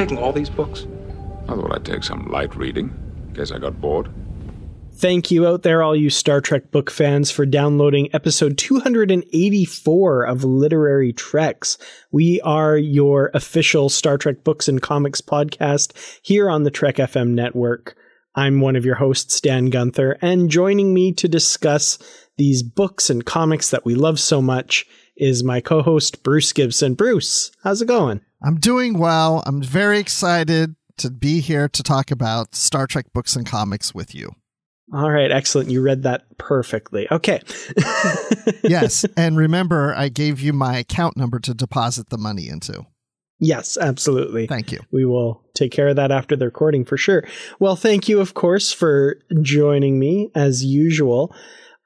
Taking all these books? I thought I'd take some light reading, in case I got bored. Thank you out there, all you Star Trek book fans, for downloading episode 284 of Literary Treks. We are your official Star Trek books and comics podcast here on the Trek FM network. I'm one of your hosts, Dan Gunther, and joining me to discuss these books and comics that we love so much is my co host, Bruce Gibson. Bruce, how's it going? I'm doing well. I'm very excited to be here to talk about Star Trek books and comics with you. All right, excellent. You read that perfectly. Okay. yes. And remember, I gave you my account number to deposit the money into. Yes, absolutely. Thank you. We will take care of that after the recording for sure. Well, thank you, of course, for joining me as usual.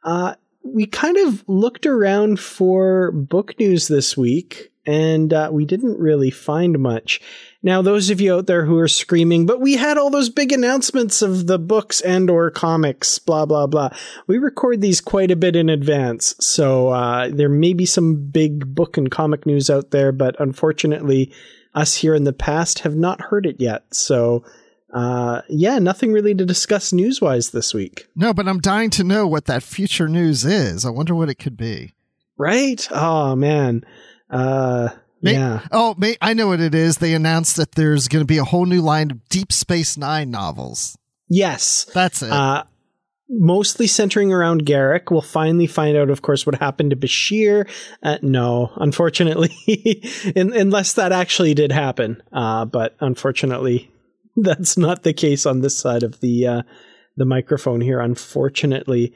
Uh, we kind of looked around for book news this week and uh, we didn't really find much. Now, those of you out there who are screaming, but we had all those big announcements of the books and or comics, blah blah blah. We record these quite a bit in advance, so uh, there may be some big book and comic news out there, but unfortunately, us here in the past have not heard it yet. So. Uh, yeah, nothing really to discuss news wise this week. No, but I'm dying to know what that future news is. I wonder what it could be. Right? Oh, man. Uh, May- yeah. Oh, may- I know what it is. They announced that there's going to be a whole new line of Deep Space Nine novels. Yes. That's it. Uh, mostly centering around Garak. We'll finally find out, of course, what happened to Bashir. Uh, no, unfortunately, in, unless that actually did happen. Uh, but unfortunately, that's not the case on this side of the uh, the microphone here. Unfortunately.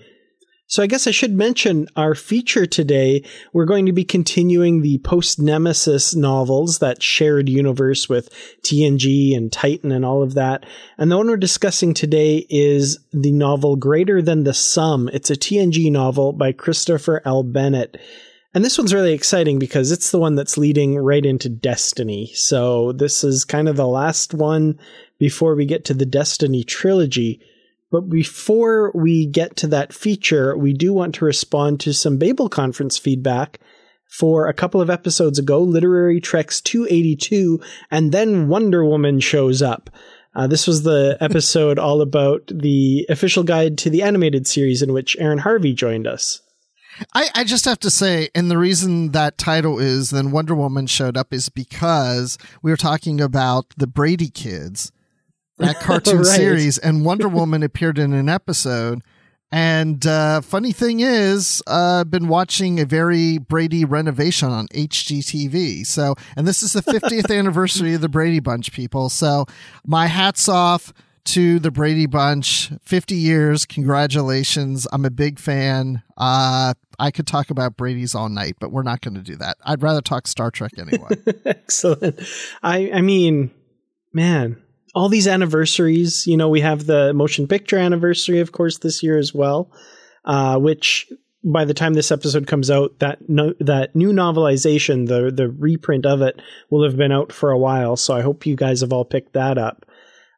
So I guess I should mention our feature today. We're going to be continuing the post Nemesis novels, that shared universe with TNG and Titan and all of that. And the one we're discussing today is the novel Greater Than the Sum. It's a TNG novel by Christopher L. Bennett. And this one's really exciting because it's the one that's leading right into Destiny. So this is kind of the last one before we get to the Destiny trilogy. But before we get to that feature, we do want to respond to some Babel conference feedback for a couple of episodes ago, Literary Treks 282, and then Wonder Woman shows up. Uh, this was the episode all about the official guide to the animated series in which Aaron Harvey joined us. I, I just have to say, and the reason that title is then Wonder Woman showed up is because we were talking about the Brady kids, that cartoon Right. series, and Wonder Woman appeared in an episode. And uh, funny thing is, uh, I've been watching a very Brady renovation on HGTV. So, and this is the 50th anniversary of the Brady Bunch, people. So, my hats off to the Brady Bunch. 50 years. Congratulations. I'm a big fan. Uh, I could talk about Brady's all night, but we're not going to do that. I'd rather talk Star Trek anyway. Excellent. I I mean, man, all these anniversaries. You know, we have the motion picture anniversary, of course, this year as well. Uh, which by the time this episode comes out, that no, that new novelization, the the reprint of it, will have been out for a while. So I hope you guys have all picked that up.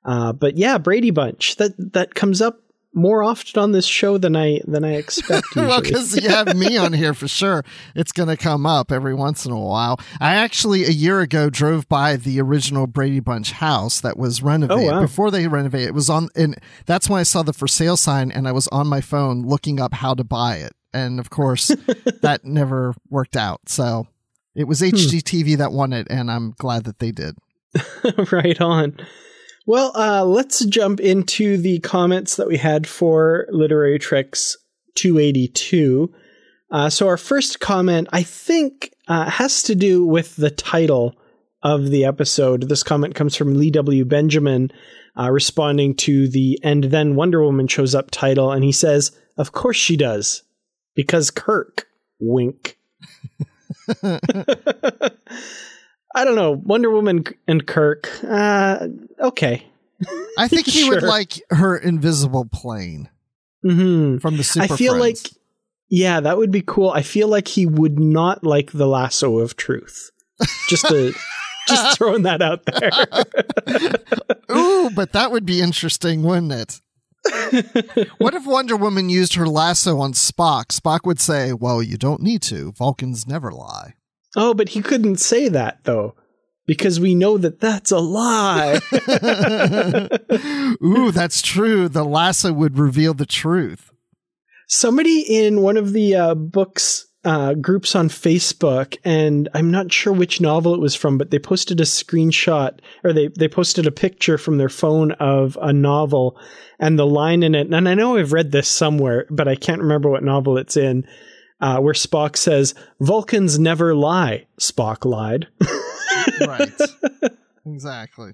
Uh, but yeah, Brady Bunch that that comes up more often on this show than I than I expect. well, because you have me on here for sure, it's going to come up every once in a while. I actually a year ago drove by the original Brady Bunch house that was renovated Oh, wow. before they renovated. It was on, and that's when I saw the for sale sign, and I was on my phone looking up how to buy it, and of course that never worked out. So it was hmm. HGTV that won it, and I'm glad that they did. right on. Well, uh, let's jump into the comments that we had for Literary Treks 282. Uh, so, our first comment, I think, uh, has to do with the title of the episode. This comment comes from Lee W. Benjamin, uh, responding to the And Then Wonder Woman Shows Up title, and he says, Of course she does, because Kirk. Wink. I don't know. Wonder Woman and Kirk. Uh, okay. I think he would like her invisible plane hmm from the Super I feel Friends. like, yeah, that would be cool. I feel like he would not like the lasso of truth. Just to, just throwing that out there. Ooh, but that would be interesting, wouldn't it? what if Wonder Woman used her lasso on Spock? Spock would say, Well, you don't need to. Vulcans never lie. Oh, but he couldn't say that though, because we know that that's a lie. Ooh, that's true. The lasso would reveal the truth. somebody in one of the uh, books uh, groups on Facebook, and I'm not sure which novel it was from, but they posted a screenshot or they, they posted a picture from their phone of a novel and the line in it. And I know I've read this somewhere, but I can't remember what novel it's in. Uh, where Spock says, Vulcans never lie. Spock lied. Right. exactly.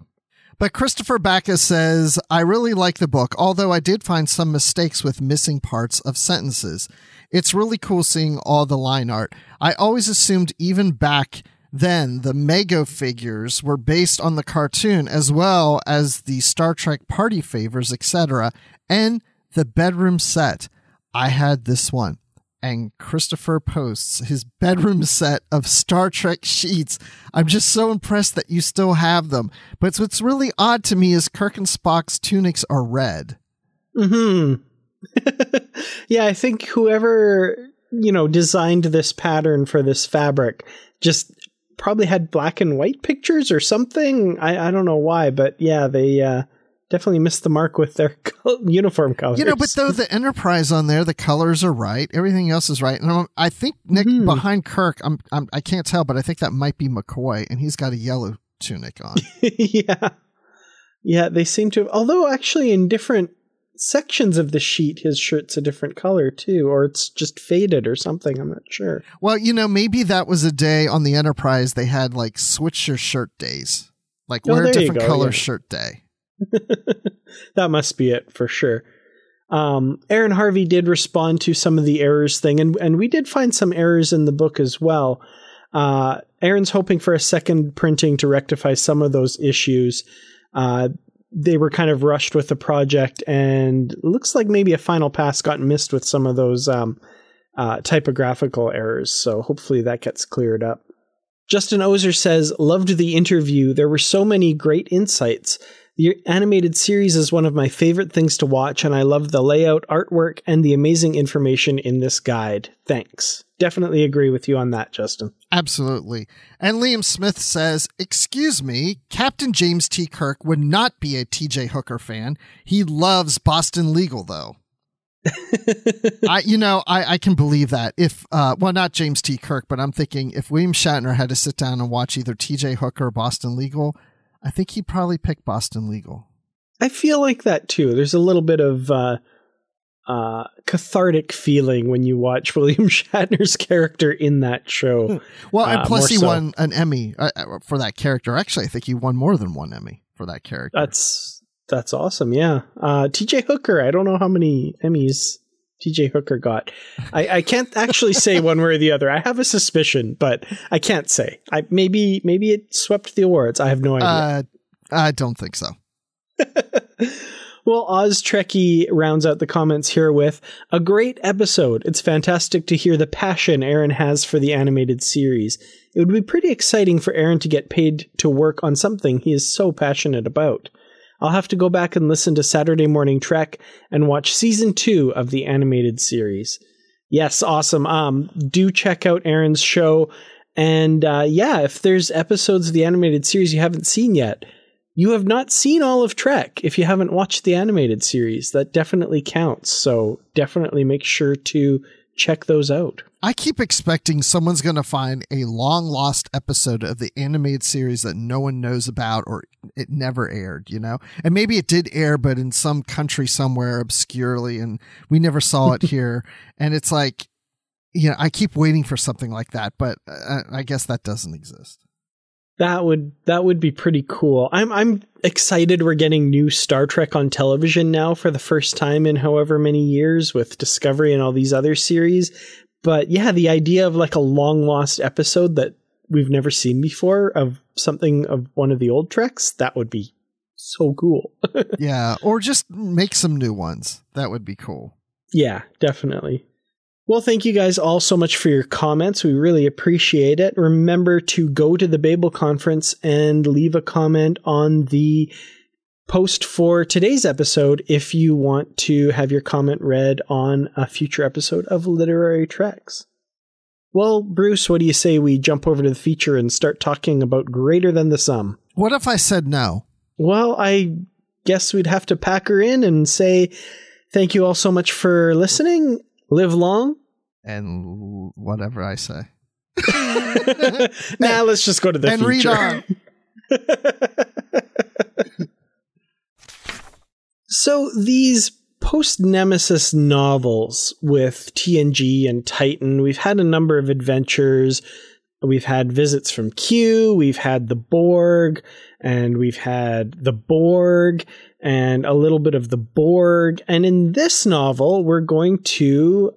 But Christopher Backus says, I really like the book, although I did find some mistakes with missing parts of sentences. It's really cool seeing all the line art. I always assumed even back then the Mego figures were based on the cartoon as well as the Star Trek party favors, etc., and the bedroom set. I had this one. And Christopher posts his bedroom set of Star Trek sheets. I'm just so impressed that you still have them. But what's really odd to me is Kirk and Spock's tunics are red. Hmm. yeah, I think whoever you know designed this pattern for this fabric just probably had black and white pictures or something. I, I don't know why, but yeah, they uh, definitely missed the mark with their uniform colors. You know, but though the Enterprise on there, the colors are right, everything else is right, and I'm, I think Nick Mhm. behind Kirk, I'm, I'm I can't tell, but I think that might be McCoy, and he's got a yellow tunic on. yeah, yeah, they seem to. Although actually, in different sections of the sheet, his shirt's a different color too, or it's just faded or something. I'm not sure. well, you know, maybe that was a day on the Enterprise they had like switch your shirt days, like Oh, wear a different color yeah. shirt day. that must be it for sure. Um, Aaron Harvey did respond to some of the errors thing, and and we did find some errors in the book as well. Uh, Aaron's hoping for a second printing to rectify some of those issues. Uh, they were kind of rushed with the project, and looks like maybe a final pass got missed with some of those um, uh, typographical errors. So hopefully that gets cleared up. Justin Ozer says, Loved the interview. There were so many great insights. The animated series is one of my favorite things to watch, and I love the layout, artwork, and the amazing information in this guide. Thanks. Definitely agree with you on that, Justin. Absolutely. And Liam Smith says, Excuse me, Captain James T. Kirk would not be a TJ Hooker fan. He loves Boston Legal, though. I, you know, I, I can believe that. If, uh, well, not James T. Kirk, but I'm thinking if William Shatner had to sit down and watch either TJ Hooker or Boston Legal, I think he'd probably picked Boston Legal. I feel like that too. There's a little bit of uh, uh, cathartic feeling when you watch William Shatner's character in that show. Well, and Uh, plus he so. won an Emmy uh, uh, for that character. Actually, I think he won more than one Emmy for that character. That's that's awesome. Yeah. Uh, TJ Hooker. I don't know how many Emmys TJ Hooker got. I, I can't actually say one way or the other. I have a suspicion, but I can't say. I maybe maybe it swept the awards. I have no idea. uh, I don't think so. Well, Oz Trekkie rounds out the comments here with a great episode. It's fantastic to hear the passion Aaron has for the animated series. It would be pretty exciting for Aaron to get paid to work on something he is so passionate about. I'll have to go back and listen to Saturday Morning Trek and watch season two of the animated series. Yes, awesome. Um, do check out Aaron's show. And uh, yeah, if there's episodes of the animated series you haven't seen yet, you have not seen all of Trek if you haven't watched the animated series. That definitely counts. So definitely make sure to check those out. I keep expecting someone's going to find a long lost episode of the animated series that no one knows about or it never aired, you know? And maybe it did air, but in some country somewhere obscurely, and we never saw it here. And it's like, you know, I keep waiting for something like that, but uh, I guess that doesn't exist. That would that would be pretty cool. I'm I'm excited we're getting new Star Trek on television now for the first time in however many years with Discovery and all these other series. But yeah, the idea of like a long lost episode that we've never seen before of something of one of the old Treks, that would be so cool. yeah, or just make some new ones. That would be cool. Yeah, definitely. Well, thank you guys all so much for your comments. We really appreciate it. Remember to go to the Babel conference and leave a comment on the post for today's episode if you want to have your comment read on a future episode of Literary Treks. Well, Bruce, what do you say we jump over to the feature and start talking about greater than the sum? What if I said no? Well, I guess we'd have to pack her in and say thank you all so much for listening live long, and whatever I say. now let's just go to the and feature. read on. so these post Nemesis novels with TNG and Titan, we've had a number of adventures. We've had visits from Q, we've had the Borg, and we've had the Borg, and a little bit of the Borg. And in this novel, we're going to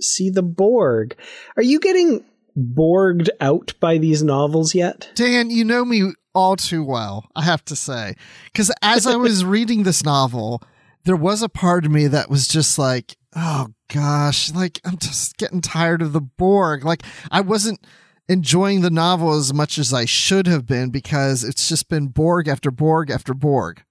see the Borg. Are you getting borged out by these novels yet? Dan, you know me all too well, I have to say. Because as I was reading this novel, there was a part of me that was just like, oh gosh, like I'm just getting tired of the Borg. Like I wasn't enjoying the novel as much as I should have been because it's just been Borg after Borg after Borg.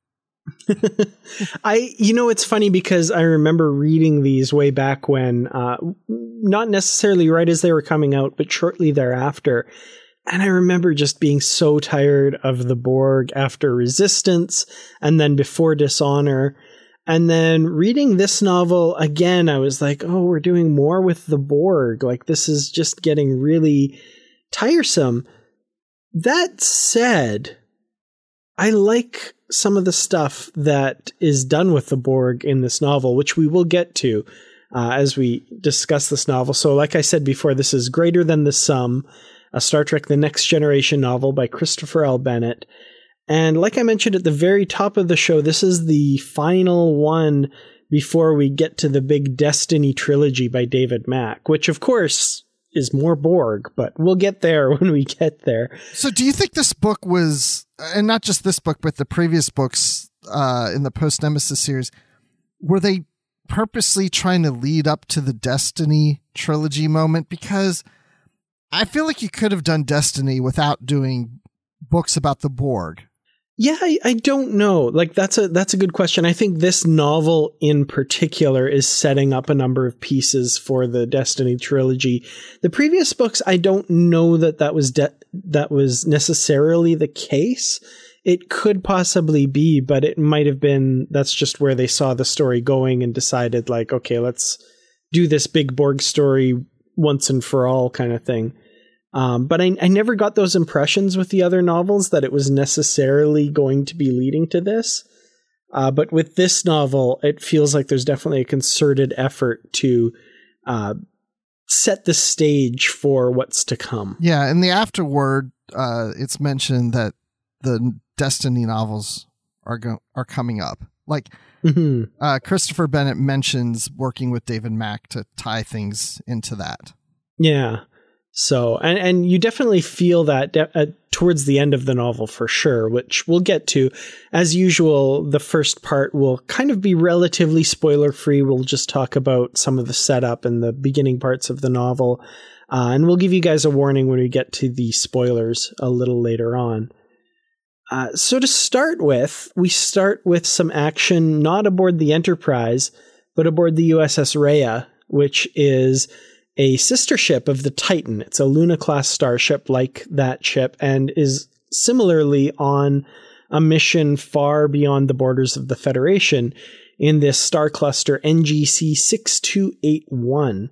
I, you know, it's funny because I remember reading these way back when, uh, not necessarily right as they were coming out, but shortly thereafter. And I remember just being so tired of the Borg after Resistance and then before Dishonor. And then reading this novel again, I was like, oh, we're doing more with the Borg. Like, this is just getting really tiresome. That said, I like some of the stuff that is done with the Borg in this novel, which we will get to uh, as we discuss this novel. So, like I said before, this is Greater Than the Sum, a Star Trek The Next Generation novel by Christopher L. Bennett. And like I mentioned at the very top of the show, this is the final one before we get to the big Destiny trilogy by David Mack, which, of course, is more Borg, but we'll get there when we get there. So, do you think this book was, and not just this book, but the previous books uh, in the post Nemesis series, were they purposely trying to lead up to the Destiny trilogy moment? Because I feel like you could have done Destiny without doing books about the Borg. Yeah, I, I, don't know. Like that's a that's a good question. I think this novel in particular is setting up a number of pieces for the Destiny trilogy. The previous books, I don't know that that was de- that was necessarily the case. It could possibly be, but it might have been that's just where they saw the story going and decided like, okay, let's do this big Borg story once and for all kind of thing. Um, but I, I never got those impressions with the other novels that it was necessarily going to be leading to this. Uh, but with this novel, it feels like there's definitely a concerted effort to uh, set the stage for what's to come. Yeah, in the afterword, uh, it's mentioned that the Destiny novels are go- are coming up. Like mm-hmm. Uh, Christopher Bennett mentions working with David Mack to tie things into that. Yeah. So, and and you definitely feel that de- uh, towards the end of the novel for sure, which we'll get to. As usual, the first part will kind of be relatively spoiler free. We'll just talk about some of the setup and the beginning parts of the novel, uh, and we'll give you guys a warning when we get to the spoilers a little later on. Uh, so to start with, we start with some action not aboard the Enterprise, but aboard the USS Rhea, which is a sister ship of the Titan. It's a Luna class starship like that ship and is similarly on a mission far beyond the borders of the Federation in this star cluster NGC 6281.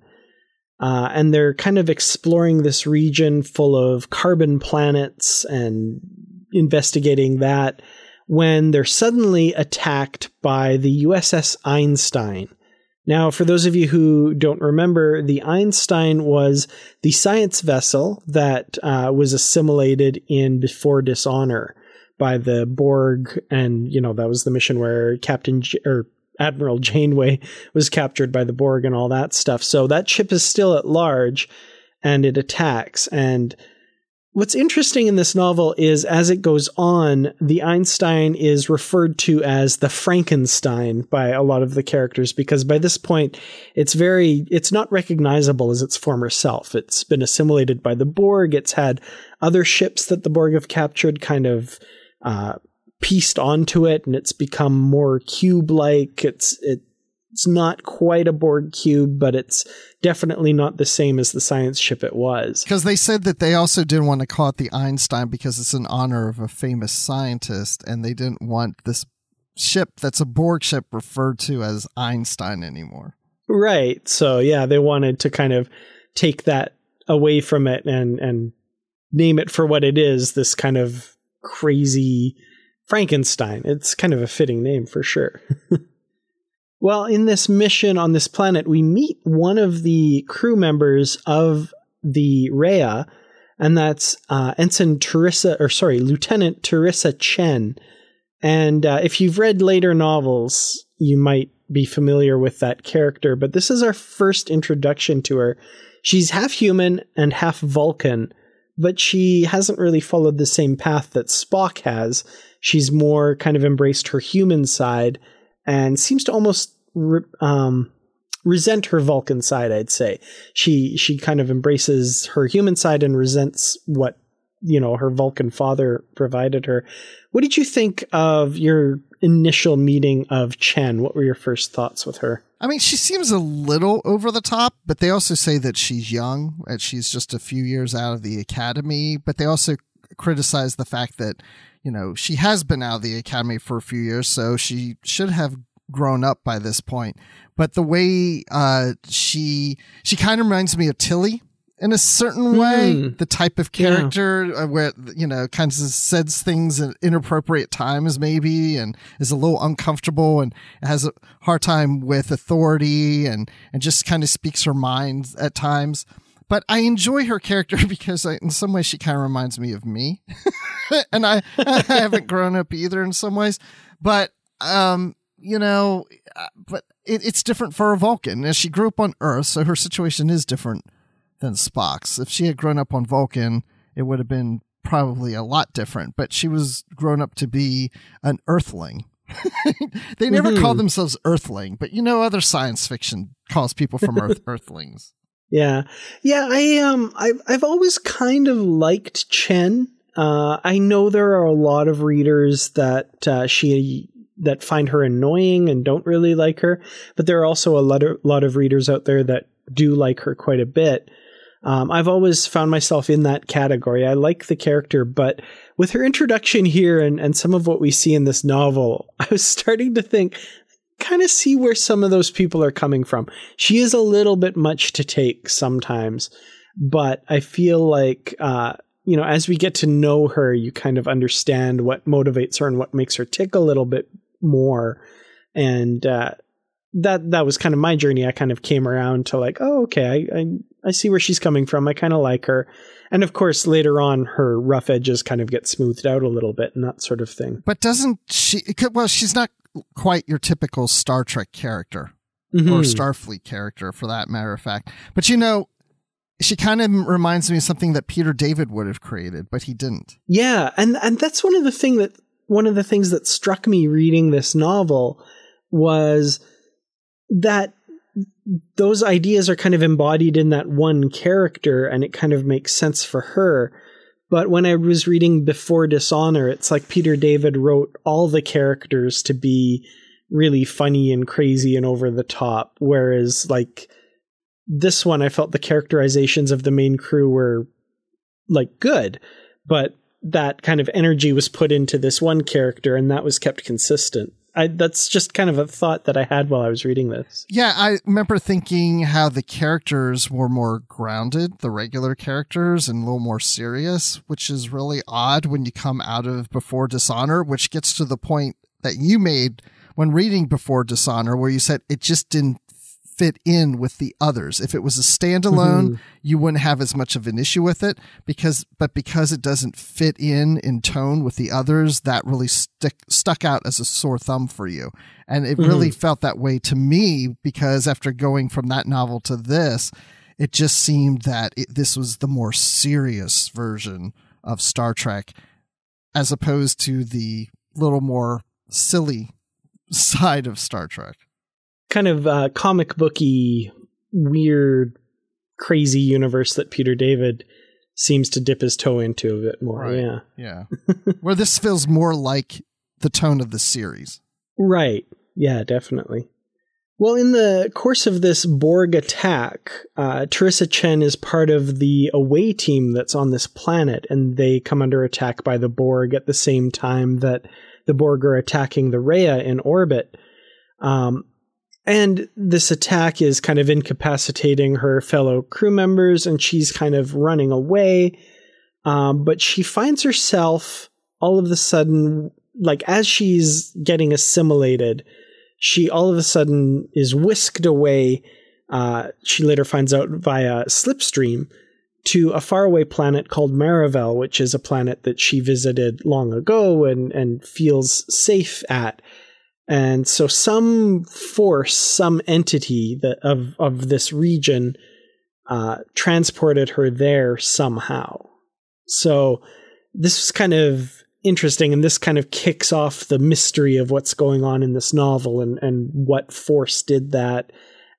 Uh, and they're kind of exploring this region full of carbon planets and investigating that when they're suddenly attacked by the USS Einstein. Now, for those of you who don't remember, the Einstein was the science vessel that uh, was assimilated in Before Dishonor by the Borg, and you know that was the mission where Captain J- or Admiral Janeway was captured by the Borg and all that stuff. So that ship is still at large, and it attacks. And what's interesting in this novel is as it goes on, the Einstein is referred to as the Frankenstein by a lot of the characters because by this point, it's very, it's not recognizable as its former self. It's been assimilated by the Borg. It's had other ships that the Borg have captured kind of uh, pieced onto it, and it's become more cube-like. It's it, it's not quite a Borg cube, but it's definitely not the same as the science ship it was. Because they said that they also didn't want to call it the Einstein because it's in honor of a famous scientist, and they didn't want this ship that's a Borg ship referred to as Einstein anymore. Right. So yeah, they wanted to kind of take that away from it and and name it for what it is, this kind of crazy Frankenstein. It's kind of a fitting name for sure. well, in this mission on this planet, we meet one of the crew members of the Rhea, and that's uh, Ensign T'Ryssa, or sorry, Lieutenant T'Ryssa Chen. And uh, if you've read later novels, you might be familiar with that character, but this is our first introduction to her. She's half human and half Vulcan, but she hasn't really followed the same path that Spock has. She's more kind of embraced her human side and seems to almost re- um, resent her Vulcan side. I'd say she she kind of embraces her human side and resents what you know her Vulcan father provided her. What did you think of your initial meeting of Chen? What were your first thoughts with her? I mean, she seems a little over the top, but they also say that she's young, and she's just a few years out of the academy. But they also criticize the fact that, you know, she has been out of the academy for a few years, so she should have grown up by this point. But the way uh, she she kind of reminds me of Tilly in a certain way. Mm. The type of character yeah. uh, where you know kind of says things at inappropriate times, maybe, and is a little uncomfortable and has a hard time with authority and and just kind of speaks her mind at times. But I enjoy her character because I, in some ways she kind of reminds me of me, and I, I haven't grown up either in some ways. But um, you know, uh, but it, it's different for a Vulcan. As she grew up on Earth, so her situation is different than Spock's. If she had grown up on Vulcan, it would have been probably a lot different, but she was grown up to be an Earthling. they never mm-hmm. call themselves Earthling, but you know, other science fiction calls people from Earth Earthlings. Yeah, yeah. I um, I've I've always kind of liked Chen. Uh, I know there are a lot of readers that uh, she that find her annoying and don't really like her, but there are also a lot of lot of readers out there that do like her quite a bit. Um, I've always found myself in that category. I like the character, but with her introduction here and, and some of what we see in this novel, I was starting to think, kind of see where some of those people are coming from. She is a little bit much to take sometimes, but I feel like, uh, you know, as we get to know her, you kind of understand what motivates her and what makes her tick a little bit more. And, uh, that that was kind of my journey. I kind of came around to like, oh, okay, I I, I see where she's coming from. I kind of like her, and of course, later on, her rough edges kind of get smoothed out a little bit and that sort of thing. But doesn't she? Well, she's not quite your typical Star Trek character mm-hmm. or Starfleet character, for that matter of fact. But you know, she kind of reminds me of something that Peter David would have created, but he didn't. Yeah, and and that's one of the thing that one of the things that struck me reading this novel was that those ideas are kind of embodied in that one character and it kind of makes sense for her But when I was reading Before Dishonor, it's like Peter David wrote all the characters to be really funny and crazy and over the top. Whereas, like, this one, I felt the characterizations of the main crew were, like, good. But that kind of energy was put into this one character and that was kept consistent. I, that's just kind of a thought that I had while I was reading this. Yeah, I remember thinking how the characters were more grounded, the regular characters, and a little more serious, which is really odd when you come out of Before Dishonor, which gets to the point that you made when reading Before Dishonor, where you said it just didn't fit in with the others. If it was a standalone, mm-hmm. you wouldn't have as much of an issue with it because, but because it doesn't fit in in tone with the others, that really stick, stuck out as a sore thumb for you. And it mm-hmm. really felt that way to me because after going from that novel to this, it just seemed that it, this was the more serious version of Star Trek as opposed to the little more silly side of Star Trek kind of uh, comic booky, weird, crazy universe that Peter David seems to dip his toe into a bit more. Right. Yeah. Yeah. Where this feels more like the tone of the series. Right. Yeah, definitely. Well, in the course of this Borg attack, uh, T'Ryssa Chen is part of the away team that's on this planet, and they come under attack by the Borg at the same time that the Borg are attacking the Rhea in orbit. Um, and this attack is kind of incapacitating her fellow crew members, and she's kind of running away. Um, but she finds herself all of a sudden, like as she's getting assimilated, she all of a sudden is whisked away. Uh, she later finds out via slipstream to a faraway planet called Marivel, which is a planet that she visited long ago and, and feels safe at. And so some force, some entity that of, of this region uh, transported her there somehow. So this was kind of interesting, and this kind of kicks off the mystery of what's going on in this novel and, and what force did that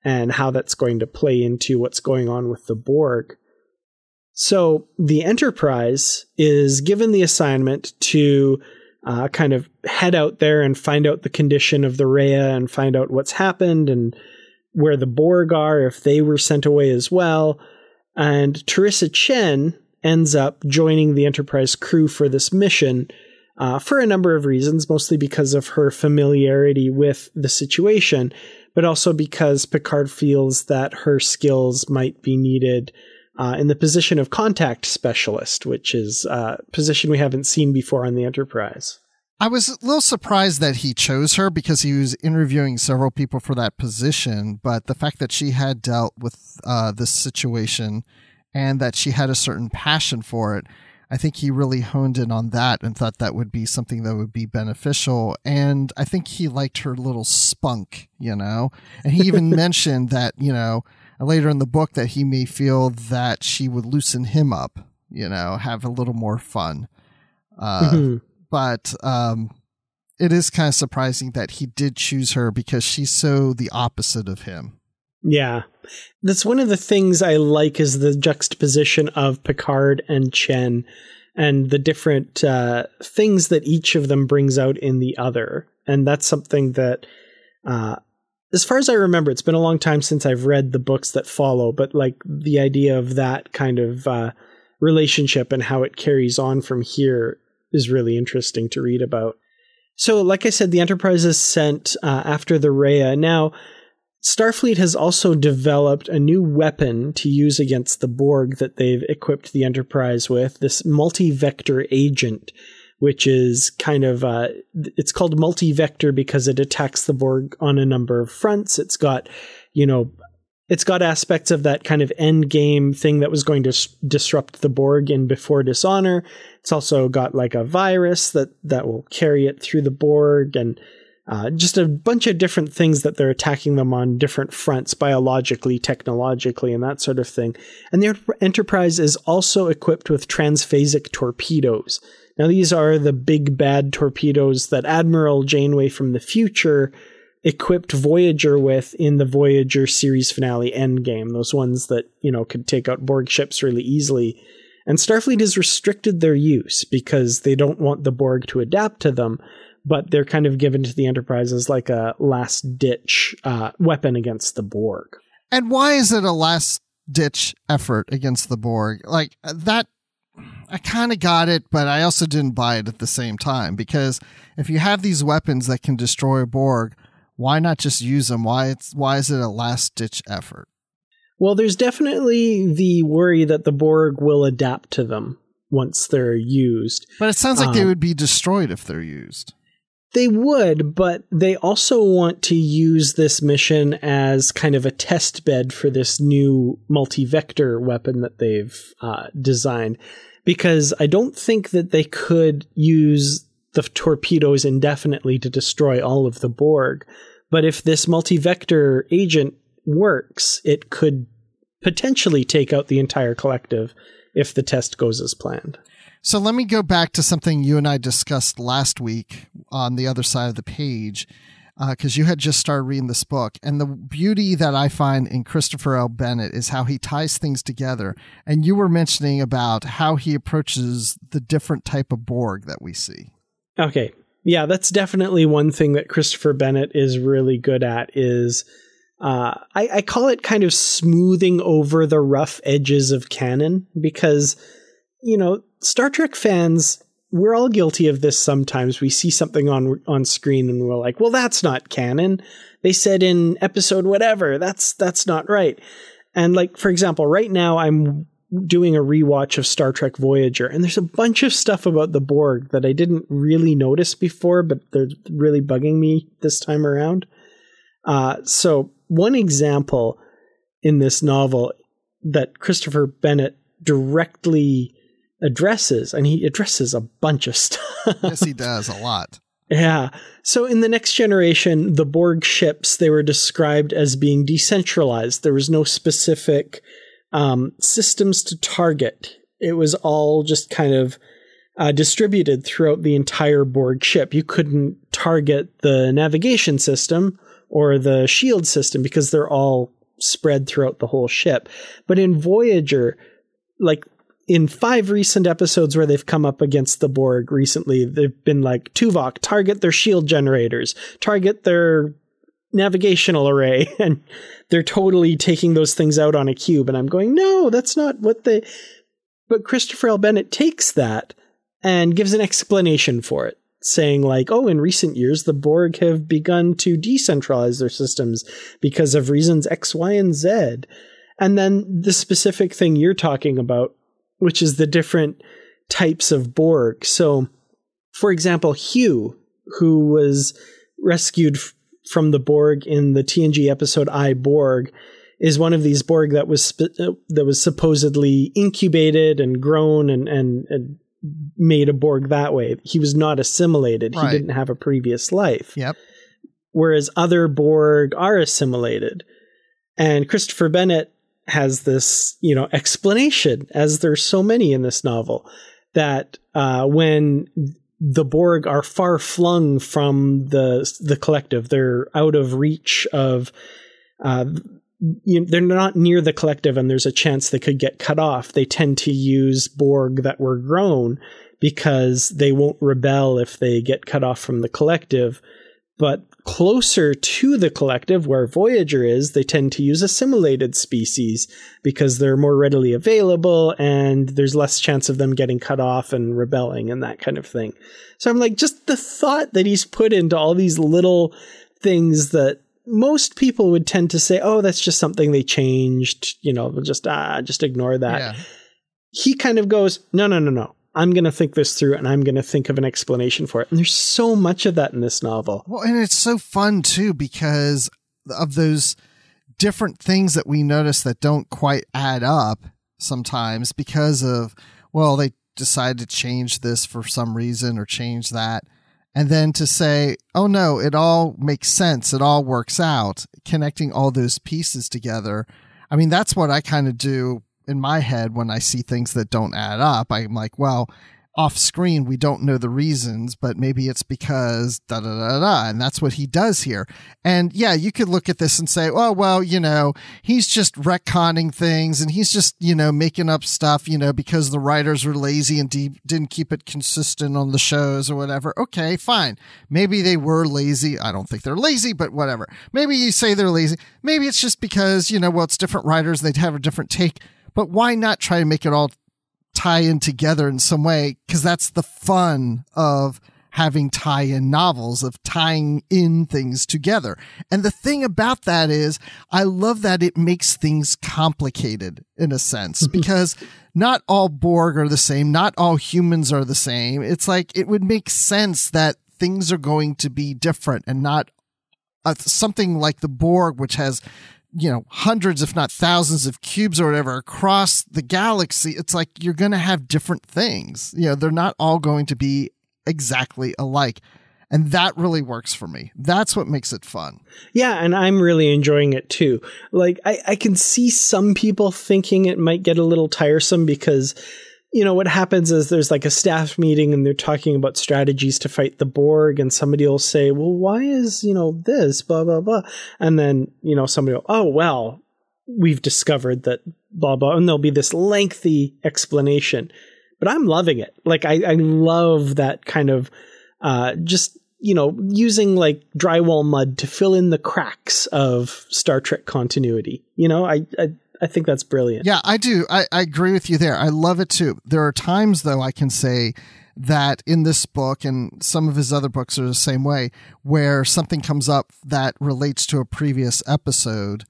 and how that's going to play into what's going on with the Borg. So the Enterprise is given the assignment to uh, kind of head out there and find out the condition of the Rhea and find out what's happened and where the Borg are, if they were sent away as well. And T'Ryssa Chen ends up joining the Enterprise crew for this mission uh, for a number of reasons, mostly because of her familiarity with the situation, but also because Picard feels that her skills might be needed uh, in the position of contact specialist, which is a position we haven't seen before on the Enterprise. I was a little surprised that he chose her because he was interviewing several people for that position, but the fact that she had dealt with uh, this situation and that she had a certain passion for it, I think he really honed in on that and thought that would be something that would be beneficial. And I think he liked her little spunk, you know? And he even mentioned that, you know, later in the book that he may feel that she would loosen him up, you know, have a little more fun. Uh, mm-hmm. But um, it is kind of surprising that he did choose her because she's so the opposite of him. Yeah. That's one of the things I like is the juxtaposition of Picard and Chen and the different uh, things that each of them brings out in the other. And that's something that uh, as far as I remember, it's been a long time since I've read the books that follow, but like the idea of that kind of uh, relationship and how it carries on from here is really interesting to read about. So, like I said, the Enterprise is sent uh, after the Rhea. Now, Starfleet has also developed a new weapon to use against the Borg that they've equipped the Enterprise with this multi vector agent which is kind of uh, it's called multi-vector because it attacks the Borg on a number of fronts. It's got, you know, it's got aspects of that kind of end game thing that was going to s- disrupt the Borg in Before Dishonor. It's also got like a virus that that will carry it through the Borg and uh, just a bunch of different things that they're attacking them on different fronts, biologically, technologically, and that sort of thing. And the Enterprise is also equipped with transphasic torpedoes. Now, these are the big bad torpedoes that Admiral Janeway from the future equipped Voyager with in the Voyager series finale Endgame. Those ones that, you know, could take out Borg ships really easily. And Starfleet has restricted their use because they don't want the Borg to adapt to them, but they're kind of given to the Enterprise as like a last ditch uh, weapon against the Borg. And why is it a last ditch effort against the Borg? Like that I kind of got it, but I also didn't buy it at the same time because if you have these weapons that can destroy a Borg, why not just use them? Why it's why is it a last ditch effort? Well, there's definitely the worry that the Borg will adapt to them once they're used. But it sounds like um, they would be destroyed if they're used. They would, but they also want to use this mission as kind of a test bed for this new multi vector weapon that they've uh, designed. Because I don't think that they could use the torpedoes indefinitely to destroy all of the Borg. But if this multi vector agent works, it could potentially take out the entire collective if the test goes as planned. So let me go back to something you and I discussed last week on the other side of the page, because uh, you had just started reading this book. And the beauty that I find in Christopher L. Bennett is how he ties things together. And you were mentioning about how he approaches the different type of Borg that we see. Okay. Yeah, that's definitely one thing that Christopher Bennett is really good at is uh, I, I call it kind of smoothing over the rough edges of canon because – you know, Star Trek fans, we're all guilty of this sometimes. We see something on on screen and we're like, "Well, that's not canon." They said in episode whatever. That's that's not right. And like for example, right now I'm doing a rewatch of Star Trek Voyager and there's a bunch of stuff about the Borg that I didn't really notice before, but they're really bugging me this time around. Uh, so one example in this novel that Christopher Bennett directly addresses, and he addresses a bunch of stuff. yes, he does a lot. Yeah. So in the next generation, the Borg ships they were described as being decentralized. There was no specific um, systems to target. It was all just kind of uh, distributed throughout the entire Borg ship. You couldn't target the navigation system or the shield system because they're all spread throughout the whole ship. But in Voyager, like in five recent episodes where they've come up against the Borg recently, they've been like Tuvok, target their shield generators, target their navigational array, and they're totally taking those things out on a cube. And I'm going, no, that's not what they. But Christopher L. Bennett takes that and gives an explanation for it, saying, like, oh, in recent years, the Borg have begun to decentralize their systems because of reasons X, Y, and Z. And then the specific thing you're talking about which is the different types of Borg. So, for example, Hugh, who was rescued f- from the Borg in the TNG episode I Borg, is one of these Borg that was sp- uh, that was supposedly incubated and grown and, and, and made a Borg that way. He was not assimilated. Right. He didn't have a previous life. Yep. Whereas other Borg are assimilated. And Christopher Bennett has this, you know, explanation, as there's so many in this novel, that uh, when the Borg are far flung from the the collective, they're out of reach of. Uh, you know, they're not near the collective, and there's a chance they could get cut off. They tend to use Borg that were grown because they won't rebel if they get cut off from the collective. But closer to the collective where Voyager is, they tend to use assimilated species because they're more readily available and there's less chance of them getting cut off and rebelling and that kind of thing. So I'm like, just the thought that he's put into all these little things that most people would tend to say, oh, that's just something they changed, you know, just ah, just ignore that. Yeah. He kind of goes, no, no, no, no. I'm going to think this through and I'm going to think of an explanation for it. And there's so much of that in this novel. Well, and it's so fun too because of those different things that we notice that don't quite add up sometimes because of, well, they decide to change this for some reason or change that. And then to say, oh no, it all makes sense. It all works out. Connecting all those pieces together. I mean, that's what I kind of do in my head when I see things that don't add up. I'm like, well, off screen we don't know the reasons, but maybe it's because da da da da, and that's what he does here. And yeah, you could look at this and say, oh well, you know, he's just retconning things and he's just you know making up stuff, you know, because the writers were lazy and de- didn't keep it consistent on the shows or whatever. Okay, fine. Maybe they were lazy. I don't think they're lazy, but whatever. Maybe you say they're lazy. Maybe it's just because you know, well, it's different writers; they'd have a different take. But why not try to make it all tie in together in some way because that's the fun of having tie in novels, of tying in things together. And the thing about that is, I love that it makes things complicated in a sense because not all Borg are the same, not all humans are the same. It's like it would make sense that things are going to be different and not uh, something like the Borg, which has you know, hundreds, if not thousands of cubes or whatever across the galaxy, it's like you're going to have different things. You know, they're not all going to be exactly alike. And that really works for me. That's what makes it fun. Yeah, and I'm really enjoying it too. Like, I, I can see some people thinking it might get a little tiresome because you know, what happens is there's like a staff meeting and they're talking about strategies to fight the Borg, and somebody will say, Well, why is, you know, this, blah, blah, blah. And then, you know, somebody will, Oh, well, we've discovered that blah, blah. And there'll be this lengthy explanation. But I'm loving it. Like, I, I love that kind of uh, just, you know, using like drywall mud to fill in the cracks of Star Trek continuity. You know, I, I I think that's brilliant. Yeah, I do. I, I agree with you there. I love it too. There are times, though, I can say that in this book and some of his other books are the same way, where something comes up that relates to a previous episode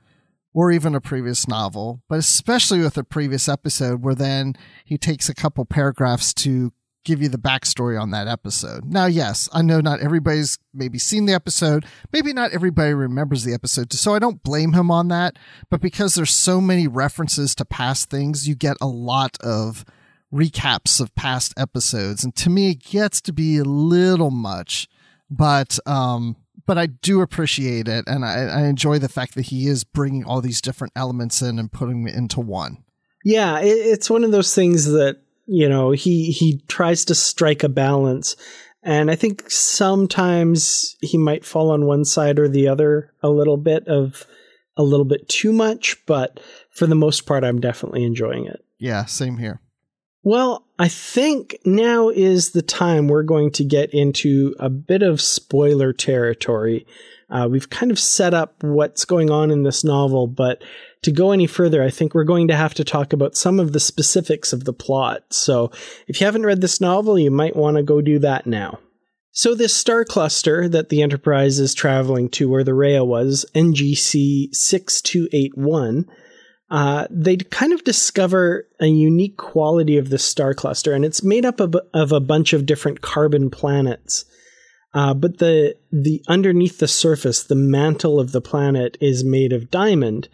or even a previous novel, but especially with a previous episode where then he takes a couple paragraphs to give you the backstory on that episode. Now, yes, I know not everybody's maybe seen the episode. Maybe not everybody remembers the episode. So I don't blame him on that. But because there's so many references to past things, you get a lot of recaps of past episodes. And to me, it gets to be a little much, but, um, but I do appreciate it, and I, I enjoy the fact that he is bringing all these different elements in and putting them into one. Yeah, it's one of those things that you know he he tries to strike a balance. And i think sometimes he might fall on one side or the other a little bit of a little bit too much but for the most part i'm definitely enjoying it. Yeah same here. Well i think now is the time we're going to get into a bit of spoiler territory. Uh, we've kind of set up what's going on in this novel but to go any further, I think we're going to have to talk about some of the specifics of the plot. So if you haven't read this novel, you might want to go do that now. So this star cluster that the Enterprise is traveling to, where the Rhea was, NGC 6281, uh, they kind of discover a unique quality of this star cluster, and it's made up of, of a bunch of different carbon planets. Uh, but the the underneath the surface, the mantle of the planet is made of diamond,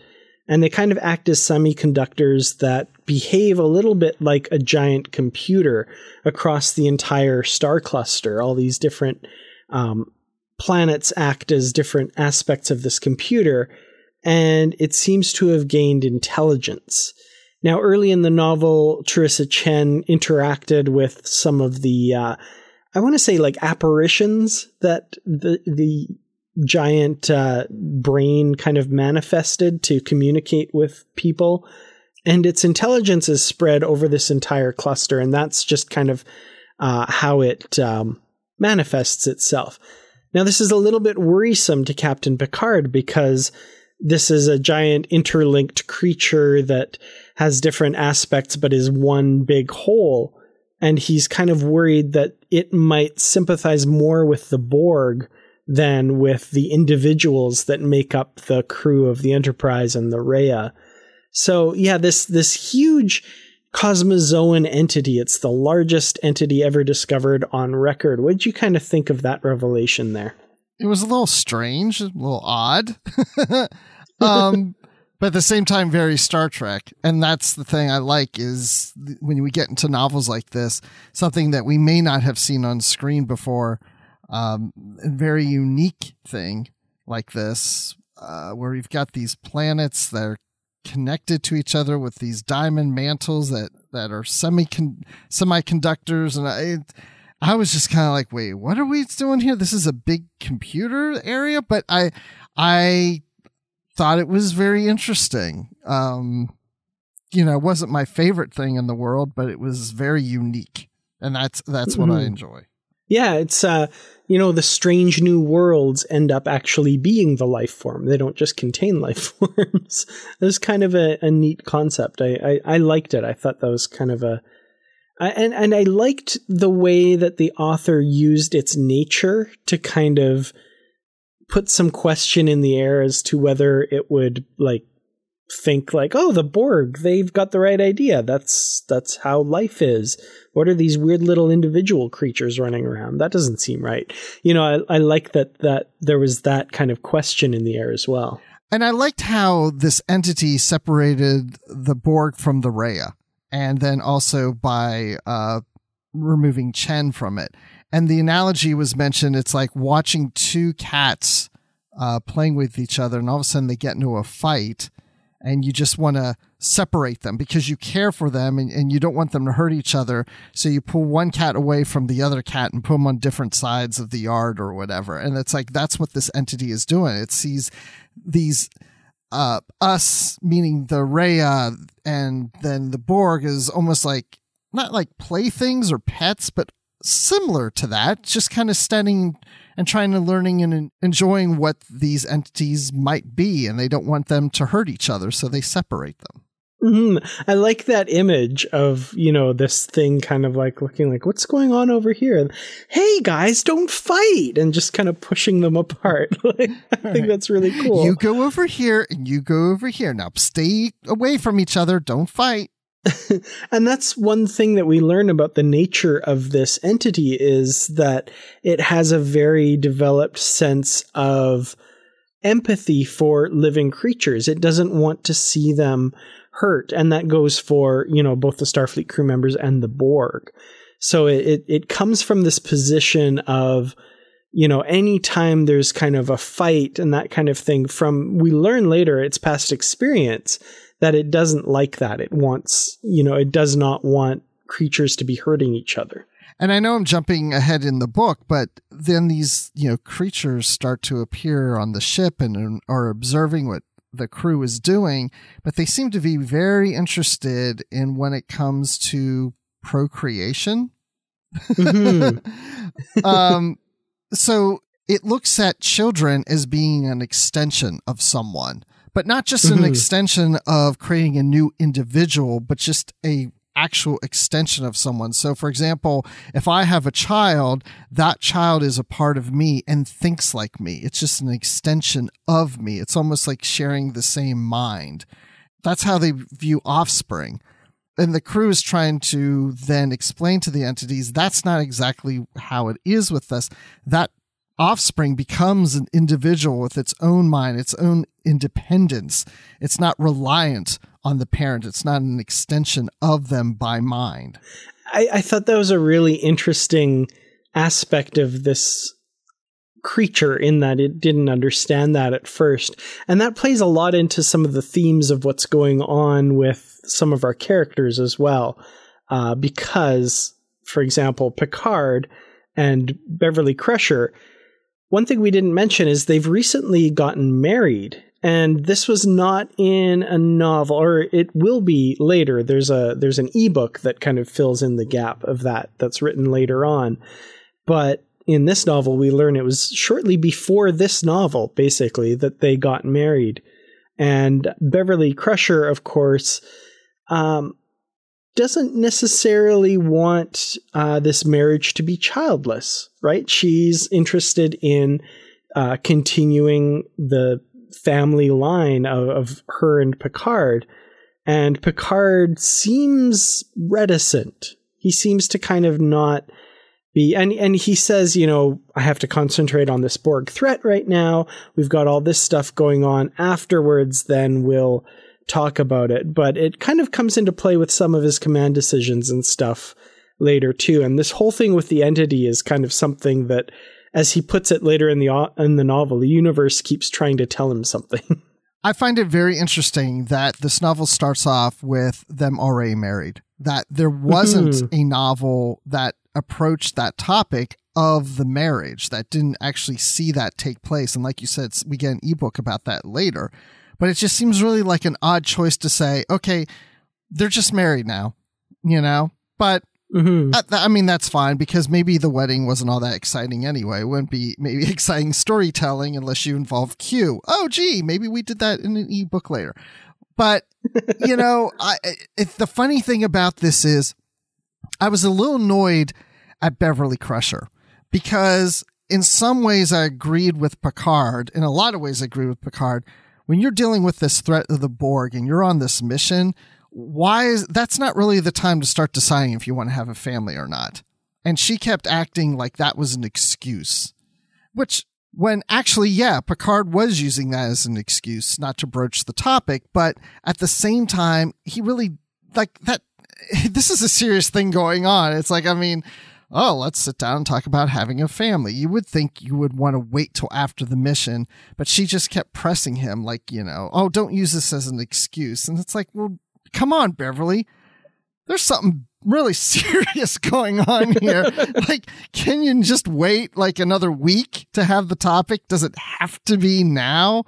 and they kind of act as semiconductors that behave a little bit like a giant computer across the entire star cluster. All these different um, planets act as different aspects of this computer, and it seems to have gained intelligence. Now, early in the novel, T'Ryssa Chen interacted with some of the, uh, I want to say, like apparitions that the the giant uh, brain kind of manifested to communicate with people. And its intelligence is spread over this entire cluster. And that's just kind of uh, how it um, manifests itself. Now, this is a little bit worrisome to Captain Picard because this is a giant interlinked creature that has different aspects but is one big whole. And he's kind of worried that it might sympathize more with the Borg than with the individuals that make up the crew of the Enterprise and the Rhea. So yeah, this this huge cosmozoan entity. It's the largest entity ever discovered on record. What did you kind of think of that revelation there? It was a little strange, a little odd. um, but at the same time very Star Trek. And that's the thing I like is when we get into novels like this, something that we may not have seen on screen before um, very unique thing like this, uh, where we've got these planets that are connected to each other with these diamond mantles that that are semi semiconductors, and I I was just kind of like, wait, what are we doing here? This is a big computer area, but I I thought it was very interesting. Um, you know, it wasn't my favorite thing in the world, but it was very unique, and that's that's what mm-hmm. I enjoy. Yeah, it's uh, you know, the strange new worlds end up actually being the life form. They don't just contain life forms. it was kind of a, a neat concept. I, I, I liked it. I thought that was kind of a I, and and I liked the way that the author used its nature to kind of put some question in the air as to whether it would like think like, oh, the Borg, they've got the right idea. That's that's how life is. What are these weird little individual creatures running around? That doesn't seem right. You know, I, I like that that there was that kind of question in the air as well. And I liked how this entity separated the Borg from the Rhea, and then also by uh, removing Chen from it. And the analogy was mentioned. It's like watching two cats uh, playing with each other, and all of a sudden they get into a fight and you just want to separate them because you care for them and, and you don't want them to hurt each other. So you pull one cat away from the other cat and put them on different sides of the yard or whatever. And it's like that's what this entity is doing. It sees these uh us meaning the Rhea and then the Borg is almost like not like playthings or pets, but similar to that, just kind of standing and trying to learning and enjoying what these entities might be, and they don't want them to hurt each other, so they separate them. Mm-hmm. I like that image of you know this thing kind of like looking like what's going on over here. Hey guys, don't fight, and just kind of pushing them apart. like, I think right. that's really cool. You go over here, and you go over here. Now stay away from each other. Don't fight. and that's one thing that we learn about the nature of this entity is that it has a very developed sense of empathy for living creatures. It doesn't want to see them hurt. And that goes for, you know, both the Starfleet crew members and the Borg. So it, it comes from this position of, you know, anytime there's kind of a fight and that kind of thing from, we learn later its past experience that it doesn't like that. It wants, you know, it does not want creatures to be hurting each other. And I know I'm jumping ahead in the book, but then these, you know, creatures start to appear on the ship and are observing what the crew is doing, but they seem to be very interested in when it comes to procreation. Mm-hmm. um, so it looks at children as being an extension of someone but not just an mm-hmm. extension of creating a new individual, but just a actual extension of someone. So, for example, if I have a child, that child is a part of me and thinks like me. It's just an extension of me. It's almost like sharing the same mind. That's how they view offspring. And the crew is trying to then explain to the entities that's not exactly how it is with us. That offspring becomes an individual with its own mind, its own independence. It's not reliant on the parent. It's not an extension of them by mind. I, I thought that was a really interesting aspect of this creature in that it didn't understand that at first. And that plays a lot into some of the themes of what's going on with some of our characters as well. Uh, because, for example, Picard and Beverly Crusher one thing we didn't mention is they've recently gotten married and this was not in a novel or it will be later. There's a there's an ebook that kind of fills in the gap of that that's written later on. But in this novel we learn it was shortly before this novel basically that they got married. And beverly crusher of course um, doesn't necessarily want uh, this marriage to be childless, right? She's interested in uh, continuing the family line of, of her and Picard. And Picard seems reticent. He seems to kind of not be and and he says, you know, I have to concentrate on this Borg threat right now. We've got all this stuff going on. Afterwards, then we'll talk about it, but it kind of comes into play with some of his command decisions and stuff later too. And this whole thing with the entity is kind of something that, as he puts it later in the in the novel, the universe keeps trying to tell him something. I find it very interesting that this novel starts off with them already married. that there wasn't mm-hmm. a novel that approached that topic of the marriage that didn't actually see that take place. And like you said, we get an ebook about that later. But it just seems really like an odd choice to say, okay, they're just married now, you know? But Mm-hmm. I, I, mean, that's fine because maybe the wedding wasn't all that exciting anyway. It wouldn't be maybe exciting storytelling unless you involve Q. Oh, gee, maybe we did that in an ebook later. But, you know, I, it, the funny thing about this is I was a little annoyed at Beverly Crusher because in some ways I agreed with Picard. In a lot of ways, I agree with Picard. When you're dealing with this threat of the Borg and you're on this mission, why is that's not really the time to start deciding if you want to have a family or not. And she kept acting like that was an excuse, which when actually, yeah, Picard was using that as an excuse not to broach the topic, but at the same time, he really like that. This is a serious thing going on. It's like, I mean, oh, let's sit down and talk about having a family. You would think you would want to wait till after the mission, but she just kept pressing him, like, you know, oh, don't use this as an excuse. And it's like, well, come on, Beverly. There's something really serious going on here. like, can you just wait like another week to have the topic? Does it have to be now?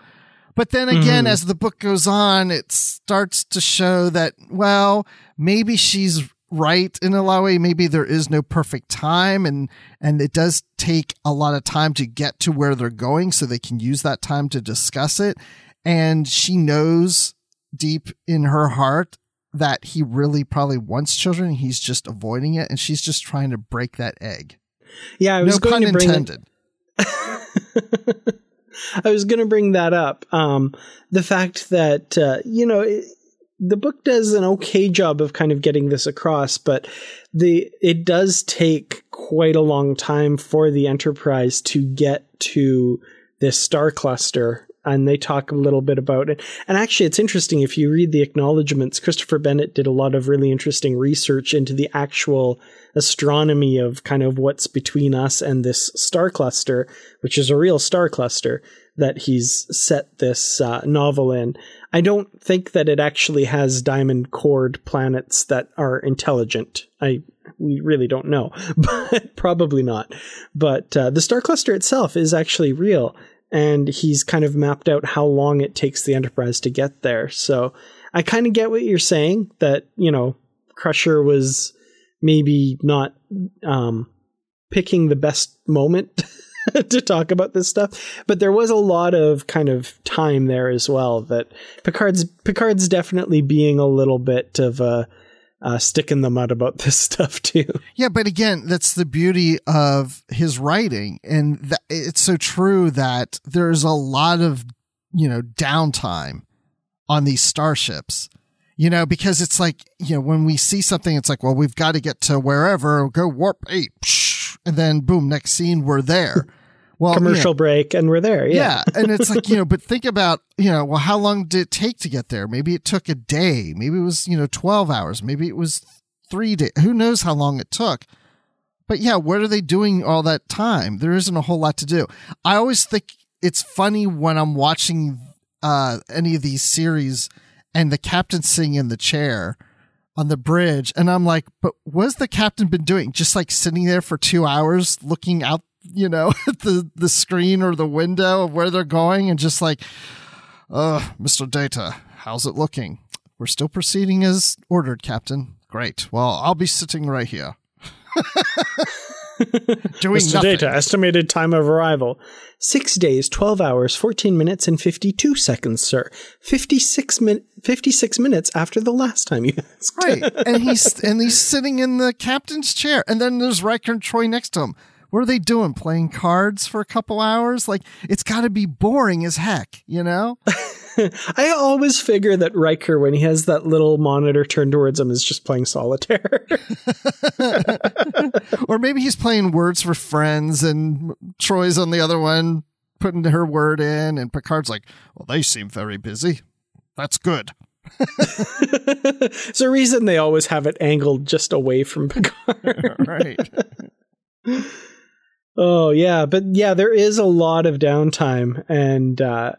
But then again, mm. as the book goes on, it starts to show that, well, maybe she's right in a lot of way. Maybe there is no perfect time and, and it does take a lot of time to get to where they're going so they can use that time to discuss it. And she knows deep in her heart that he really probably wants children. He's just avoiding it, and she's just trying to break that egg. Yeah, I was no going pun to bring intended. I was going to bring that up. Um, the fact that uh, you know it, the book does an okay job of kind of getting this across, but the it does take quite a long time for the Enterprise to get to this star cluster and they talk a little bit about it. And actually, it's interesting if you read the acknowledgments. Christopher Bennett did a lot of really interesting research into the actual astronomy of kind of what's between us and this star cluster, which is a real star cluster that he's set this uh, novel in. I don't think that it actually has diamond cored planets that are intelligent. I we really don't know, but probably not. But uh, the star cluster itself is actually real, and he's kind of mapped out how long it takes the Enterprise to get there. So I kind of get what you're saying that, you know, Crusher was maybe not um, picking the best moment to talk about this stuff, but there was a lot of kind of time there as well that Picard's Picard's definitely being a little bit of a uh, stick in the mud about this stuff too. Yeah, but again, that's the beauty of his writing, and th- it's so true that there's a lot of you know downtime on these starships. You know, because it's like you know when we see something, it's like, well, we've got to get to wherever, go warp eight, and then boom, next scene we're there. Well, commercial break and we're there. Yeah. yeah. And it's like, you know, but think about, you know, well, how long did it take to get there? Maybe it took a day. Maybe it was, you know, 12 hours. Maybe it was three days. Who knows how long it took? But yeah, what are they doing all that time? There isn't a whole lot to do. I always think it's funny when I'm watching uh, any of these series and the captain sitting in the chair on the bridge and I'm like, but what's the captain been doing? Just like sitting there for two hours looking out you know, the the screen or the window of where they're going, and just like, uh, Mr. Data, how's it looking? We're still proceeding as ordered, Captain. Great. Well, I'll be sitting right here. Doing Mr. Nothing. Data, estimated time of arrival. Six days, 12 hours, 14 minutes, and 52 seconds, sir. 56, min- 56 minutes after the last time you asked. right. And he's, and he's sitting in the captain's chair. And then there's Riker and Troi next to him. What are they doing? Playing cards for a couple hours? Like, it's got to be boring as heck, you know? I always figure that Riker, when he has that little monitor turned towards him, is just playing solitaire. or maybe he's playing Words for Friends and Troi's on the other one putting her word in, and Picard's like, well, they seem very busy. That's good. There's a reason they always have it angled just away from Picard. right. Oh yeah, but yeah, there is a lot of downtime, and uh,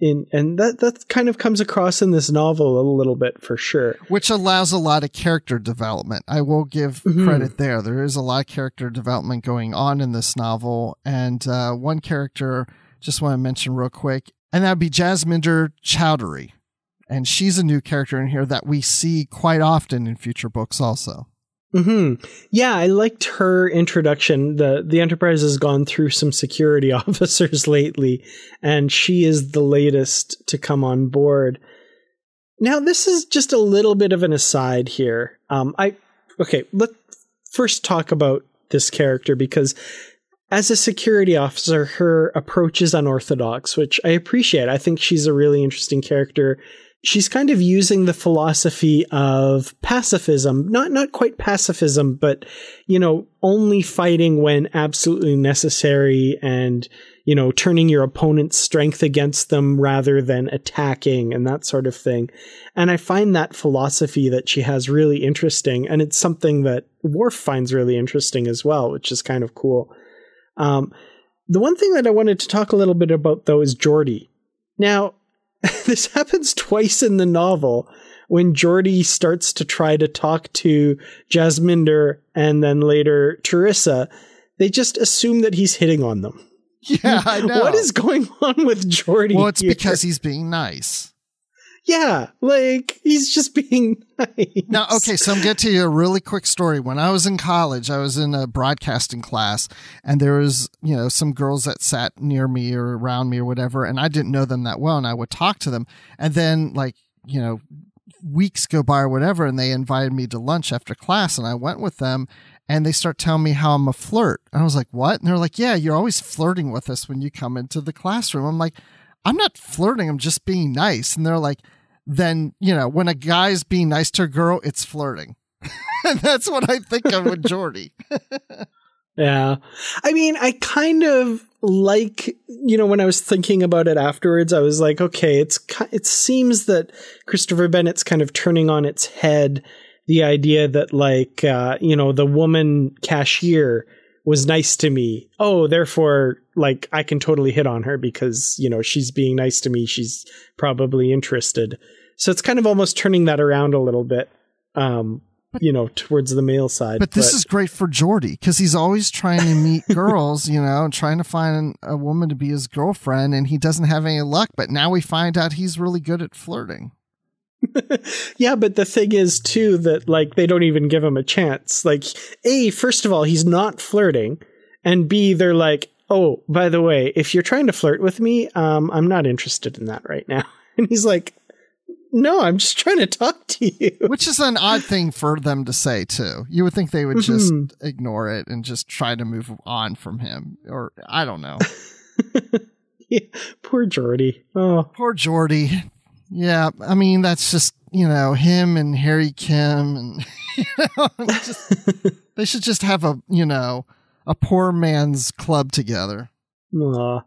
in and that that kind of comes across in this novel a little bit for sure. Which allows a lot of character development. I will give mm-hmm. credit there. There is a lot of character development going on in this novel and uh, one character just want to mention real quick and that would be Jasminder Choudhury. And she's a new character in here that we see quite often in future books also Hmm. Yeah, I liked her introduction. the The Enterprise has gone through some security officers lately, and she is the latest to come on board. Now, this is just a little bit of an aside here. Um, I okay. Let's first talk about this character because, as a security officer, her approach is unorthodox, which I appreciate. I think she's a really interesting character she's kind of using the philosophy of pacifism, not not quite pacifism, but you know, only fighting when absolutely necessary and you know, turning your opponent's strength against them rather than attacking and that sort of thing. And I find that philosophy that she has really interesting, and it's something that Worf finds really interesting as well, which is kind of cool. Um, the one thing that I wanted to talk a little bit about though is Geordi. Now, this happens twice in the novel when Geordi starts to try to talk to Jasminder and then later T'Ryssa. They just assume that he's hitting on them. Yeah, I know. what is going on with Geordi? Well, it's here? because he's being nice. Yeah, like he's just being nice. Now, okay, so I'm going to you a really quick story. When I was in college, I was in a broadcasting class, and there was, you know, some girls that sat near me or around me or whatever, and I didn't know them that well, and I would talk to them, and then like, you know, weeks go by or whatever, and they invited me to lunch after class, and I went with them, and they start telling me how I'm a flirt. And I was like, what? And they're like, yeah, you're always flirting with us when you come into the classroom. I'm like, I'm not flirting. I'm just being nice. And they're like, then, you know, when a guy's being nice to a girl, it's flirting. and that's what I think of with Geordi. yeah. I mean, I kind of like, you know, when I was thinking about it afterwards, I was like, okay, it's, it seems that Christopher Bennett's kind of turning on its head the idea that, like, uh, you know, the woman cashier was nice to me. Oh, therefore, like I can totally hit on her because, you know, she's being nice to me. She's probably interested. So it's kind of almost turning that around a little bit. Um, but, you know, towards the male side. But this but, is great for Geordi because he's always trying to meet girls, you know, and trying to find a woman to be his girlfriend, and he doesn't have any luck. But now we find out he's really good at flirting. yeah, but the thing is too that like they don't even give him a chance. Like, A, first of all, he's not flirting, and B, they're like, "Oh, by the way, if you're trying to flirt with me, um, I'm not interested in that right now." And he's like, "No, I'm just trying to talk to you." Which is an odd thing for them to say too. You would think they would just mm-hmm. ignore it and just try to move on from him, or I don't know. yeah, poor Geordi. Oh, poor Geordi. Yeah, I mean that's just you know him and Harry Kim, and you know, just, they should just have a you know a poor man's club together. Aww.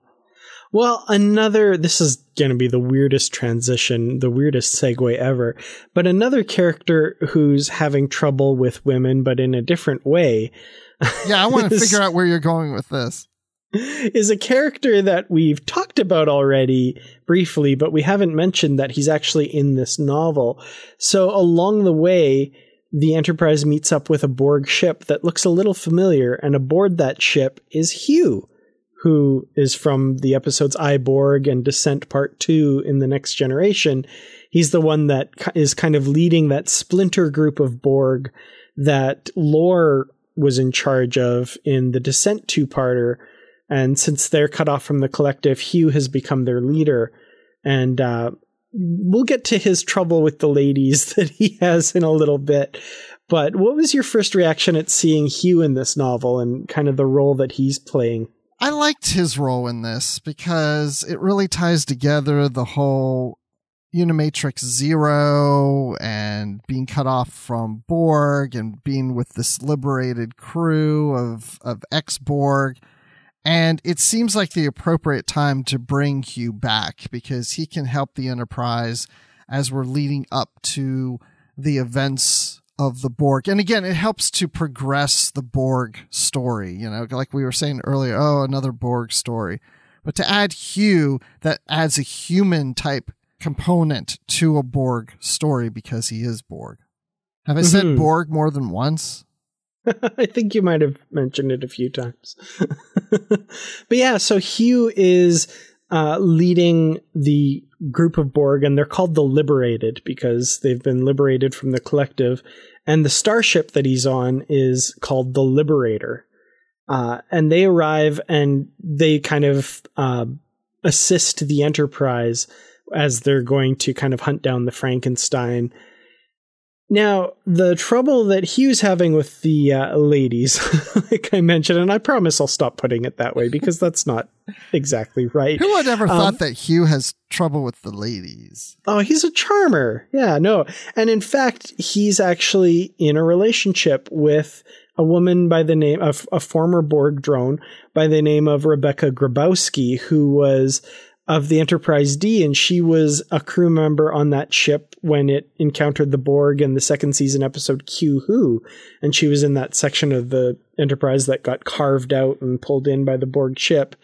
Well, another, this is going to be the weirdest transition, the weirdest segue ever, but another character who's having trouble with women, but in a different way. Yeah, I want to figure out where you're going with this is a character that we've talked about already briefly, but we haven't mentioned that he's actually in this novel. So along the way, the Enterprise meets up with a Borg ship that looks a little familiar, and aboard that ship is Hugh, who is from the episodes I Borg and Descent Part 2 in The Next Generation. He's the one that is kind of leading that splinter group of Borg that Lore was in charge of in the Descent two parter and since they're cut off from the collective, Hugh has become their leader. And uh, we'll get to his trouble with the ladies that he has in a little bit. But what was your first reaction at seeing Hugh in this novel and kind of the role that he's playing? I liked his role in this because it really ties together the whole Unimatrix Zero and being cut off from Borg and being with this liberated crew of, of ex Borg and it seems like the appropriate time to bring Hugh back because he can help the Enterprise as we're leading up to the events of the Borg. And again, it helps to progress the Borg story, you know, like we were saying earlier, oh, another Borg story. But to add Hugh, that adds a human type component to a Borg story because he is Borg. Have I said Mhm. Borg more than once? I think you might have mentioned it a few times. but yeah, so Hugh is uh, leading the group of Borg, and they're called the Liberated because they've been liberated from the collective. And the starship that he's on is called the Liberator. Uh, and they arrive and they kind of uh, assist the Enterprise as they're going to kind of hunt down the Frankenstein. Now, the trouble that Hugh's having with the uh, ladies, like I mentioned, and I promise I'll stop putting it that way because that's not exactly right. Who would ever Um, thought that Hugh has trouble with the ladies? Oh, he's a charmer. Yeah, no. And in fact, he's actually in a relationship with a woman by the name of a former Borg drone by the name of Rebecca Grabowski, who was of the Enterprise D, and she was a crew member on that ship when it encountered the Borg in the second season episode Q Who. And she was in that section of the Enterprise that got carved out and pulled in by the Borg ship.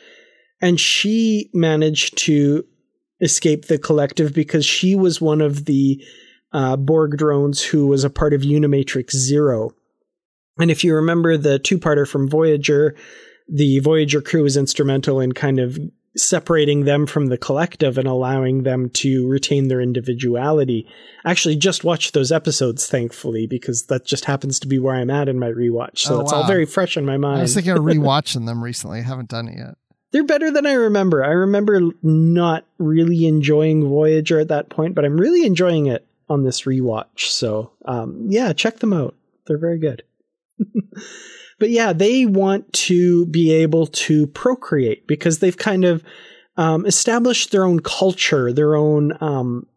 And she managed to escape the collective because she was one of the uh, Borg drones who was a part of Unimatrix Zero. And if you remember the two parter from Voyager, the Voyager crew was instrumental in kind of separating them from the collective and allowing them to retain their individuality. I actually just watched those episodes, thankfully, because that just happens to be where I'm at in my rewatch. So Oh, it's all very fresh in my mind. I was thinking of rewatching them recently. I haven't done it yet. They're better than I remember. I remember not really enjoying Voyager at that point, but I'm really enjoying it on this rewatch. So, um, yeah, check them out. They're very good. but yeah, they want to be able to procreate because they've kind of um, established their own culture, their own um,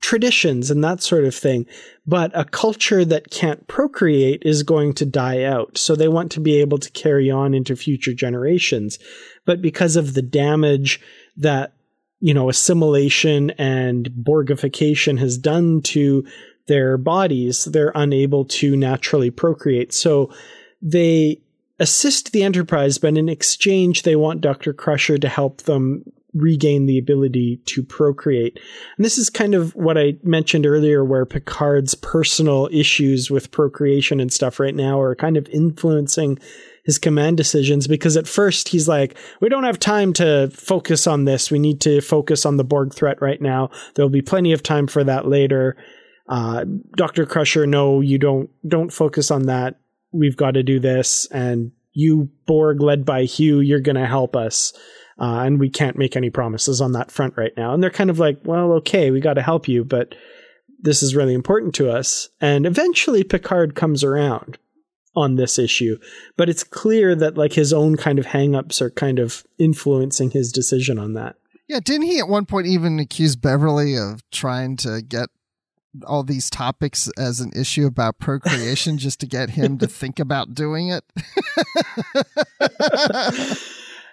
traditions, and that sort of thing. But a culture that can't procreate is going to die out. So they want to be able to carry on into future generations. But because of the damage that you know assimilation and borgification has done to their bodies, they're unable to naturally procreate. So they assist the Enterprise, but in exchange, they want Dr. Crusher to help them regain the ability to procreate. And this is kind of what I mentioned earlier, where Picard's personal issues with procreation and stuff right now are kind of influencing his command decisions because at first he's like, we don't have time to focus on this. We need to focus on the Borg threat right now. There'll be plenty of time for that later. Uh, Dr. Crusher, no, you don't, don't focus on that. We've got to do this. And you, Borg, led by Hugh, you're going to help us. Uh, and we can't make any promises on that front right now. And they're kind of like, well, okay, we got to help you, but this is really important to us. And eventually Picard comes around on this issue, but it's clear that like his own kind of hangups are kind of influencing his decision on that. Yeah, didn't he at one point even accuse Beverly of trying to get all these topics as an issue about procreation just to get him to think about doing it?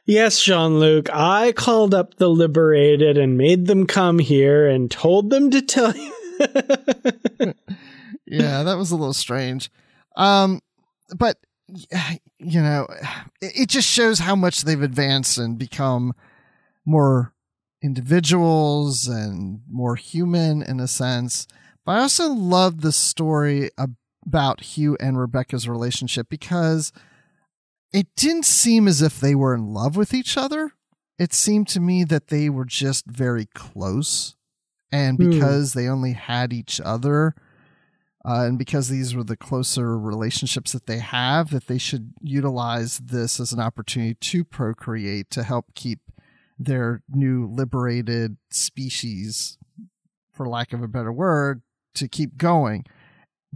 Yes, Jean Luc, I called up the Liberated and made them come here and told them to tell you. yeah, that was a little strange. Um, but you know, it, it just shows how much they've advanced and become more individuals and more human in a sense. But I also love the story about Hugh and Rebecca's relationship because it didn't seem as if they were in love with each other. It seemed to me that they were just very close. And Hmm. because they only had each other, uh, and because these were the closer relationships that they have, that they should utilize this as an opportunity to procreate to help keep their new liberated species, for lack of a better word, to keep going.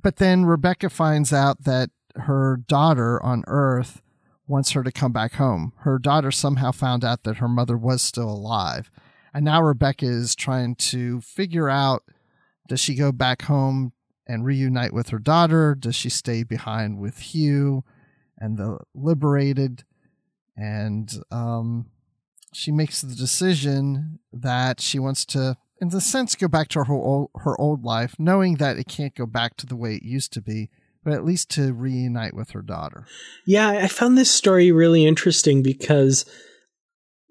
But then Rebecca finds out that her daughter on Earth wants her to come back home. Her daughter somehow found out that her mother was still alive. And now Rebecca is trying to figure out does she go back home and reunite with her daughter? Does she stay behind with Hugh and the liberated? And um, she makes the decision that she wants to, in the sense, go back to her old, her old life, knowing that it can't go back to the way it used to be, but at least to reunite with her daughter. Yeah, I found this story really interesting because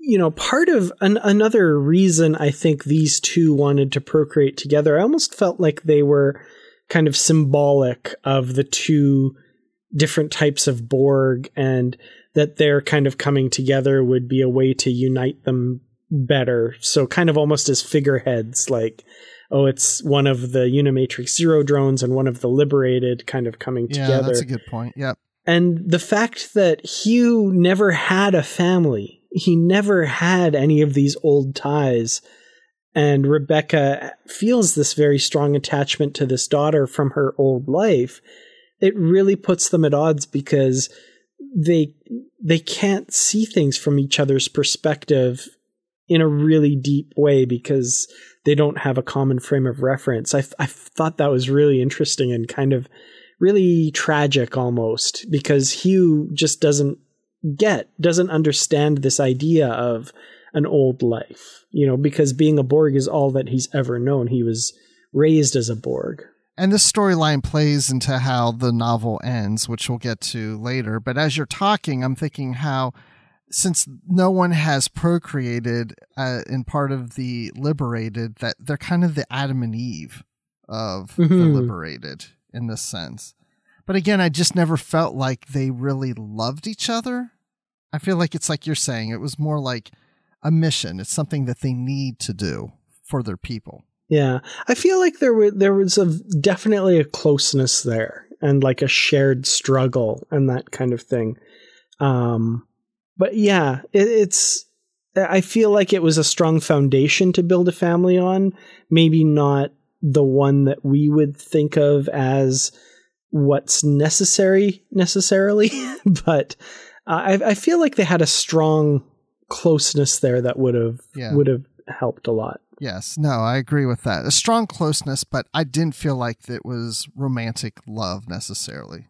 you know, part of an, another reason I think these two wanted to procreate together, I almost felt like they were kind of symbolic of the two different types of Borg and that their kind of coming together would be a way to unite them better. So kind of almost as figureheads, like, oh, it's one of the Unimatrix Zero drones and one of the Liberated kind of coming yeah, together. that's a good point. Yep. And the fact that Hugh never had a family, he never had any of these old ties. And Rebecca feels this very strong attachment to this daughter from her old life. It really puts them at odds because they they can't see things from each other's perspective in a really deep way because they don't have a common frame of reference. I, I thought that was really interesting and kind of really tragic almost because Hugh just doesn't get, doesn't understand this idea of an old life, you know, because being a Borg is all that he's ever known. He was raised as a Borg. And this storyline plays into how the novel ends, which we'll get to later. But as you're talking, I'm thinking how, since no one has procreated uh, in part of the liberated, that they're kind of the Adam and Eve of mm-hmm. the liberated in this sense. But again, I just never felt like they really loved each other. I feel like it's like you're saying, it was more like a mission. It's something that they need to do for their people. Yeah, I feel like there were there was a definitely a closeness there and like a shared struggle and that kind of thing. Um, but yeah, it, it's I feel like it was a strong foundation to build a family on. Maybe not the one that we would think of as what's necessary necessarily, but uh, I, I feel like they had a strong closeness there that would have yeah. would have helped a lot. Yes, no, I agree with that. A strong closeness, but I didn't feel like it was romantic love necessarily.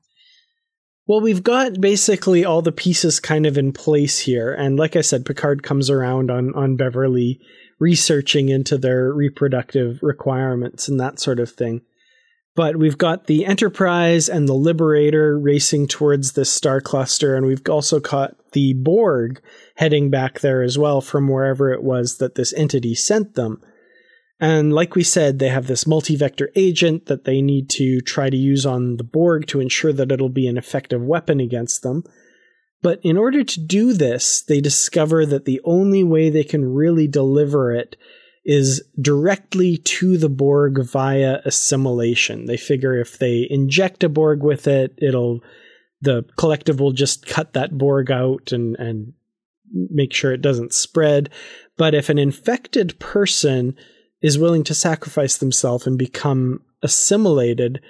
Well, we've got basically all the pieces kind of in place here, and like I said, Picard comes around on on Beverly researching into their reproductive requirements and that sort of thing. But we've got the Enterprise and the Liberator racing towards this star cluster, and we've also caught the Borg heading back there as well from wherever it was that this entity sent them. And like we said, they have this multi-vector agent that they need to try to use on the Borg to ensure that it'll be an effective weapon against them. But in order to do this, they discover that the only way they can really deliver it is directly to the Borg via assimilation. They figure if they inject a Borg with it, it'll the collective will just cut that Borg out and and make sure it doesn't spread. But if an infected person is willing to sacrifice themselves and become assimilated,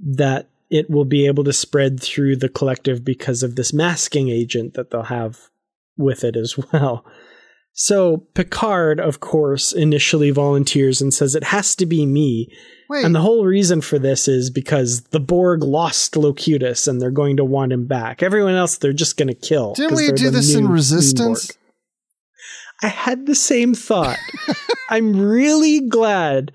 that it will be able to spread through the collective because of this masking agent that they'll have with it as well. So Picard, of course, initially volunteers and says it has to be me. Wait. And the whole reason for this is because the Borg lost Locutus and they're going to want him back. Everyone else they're just going to kill. Didn't we do this in Resistance? I had the same thought. I'm really glad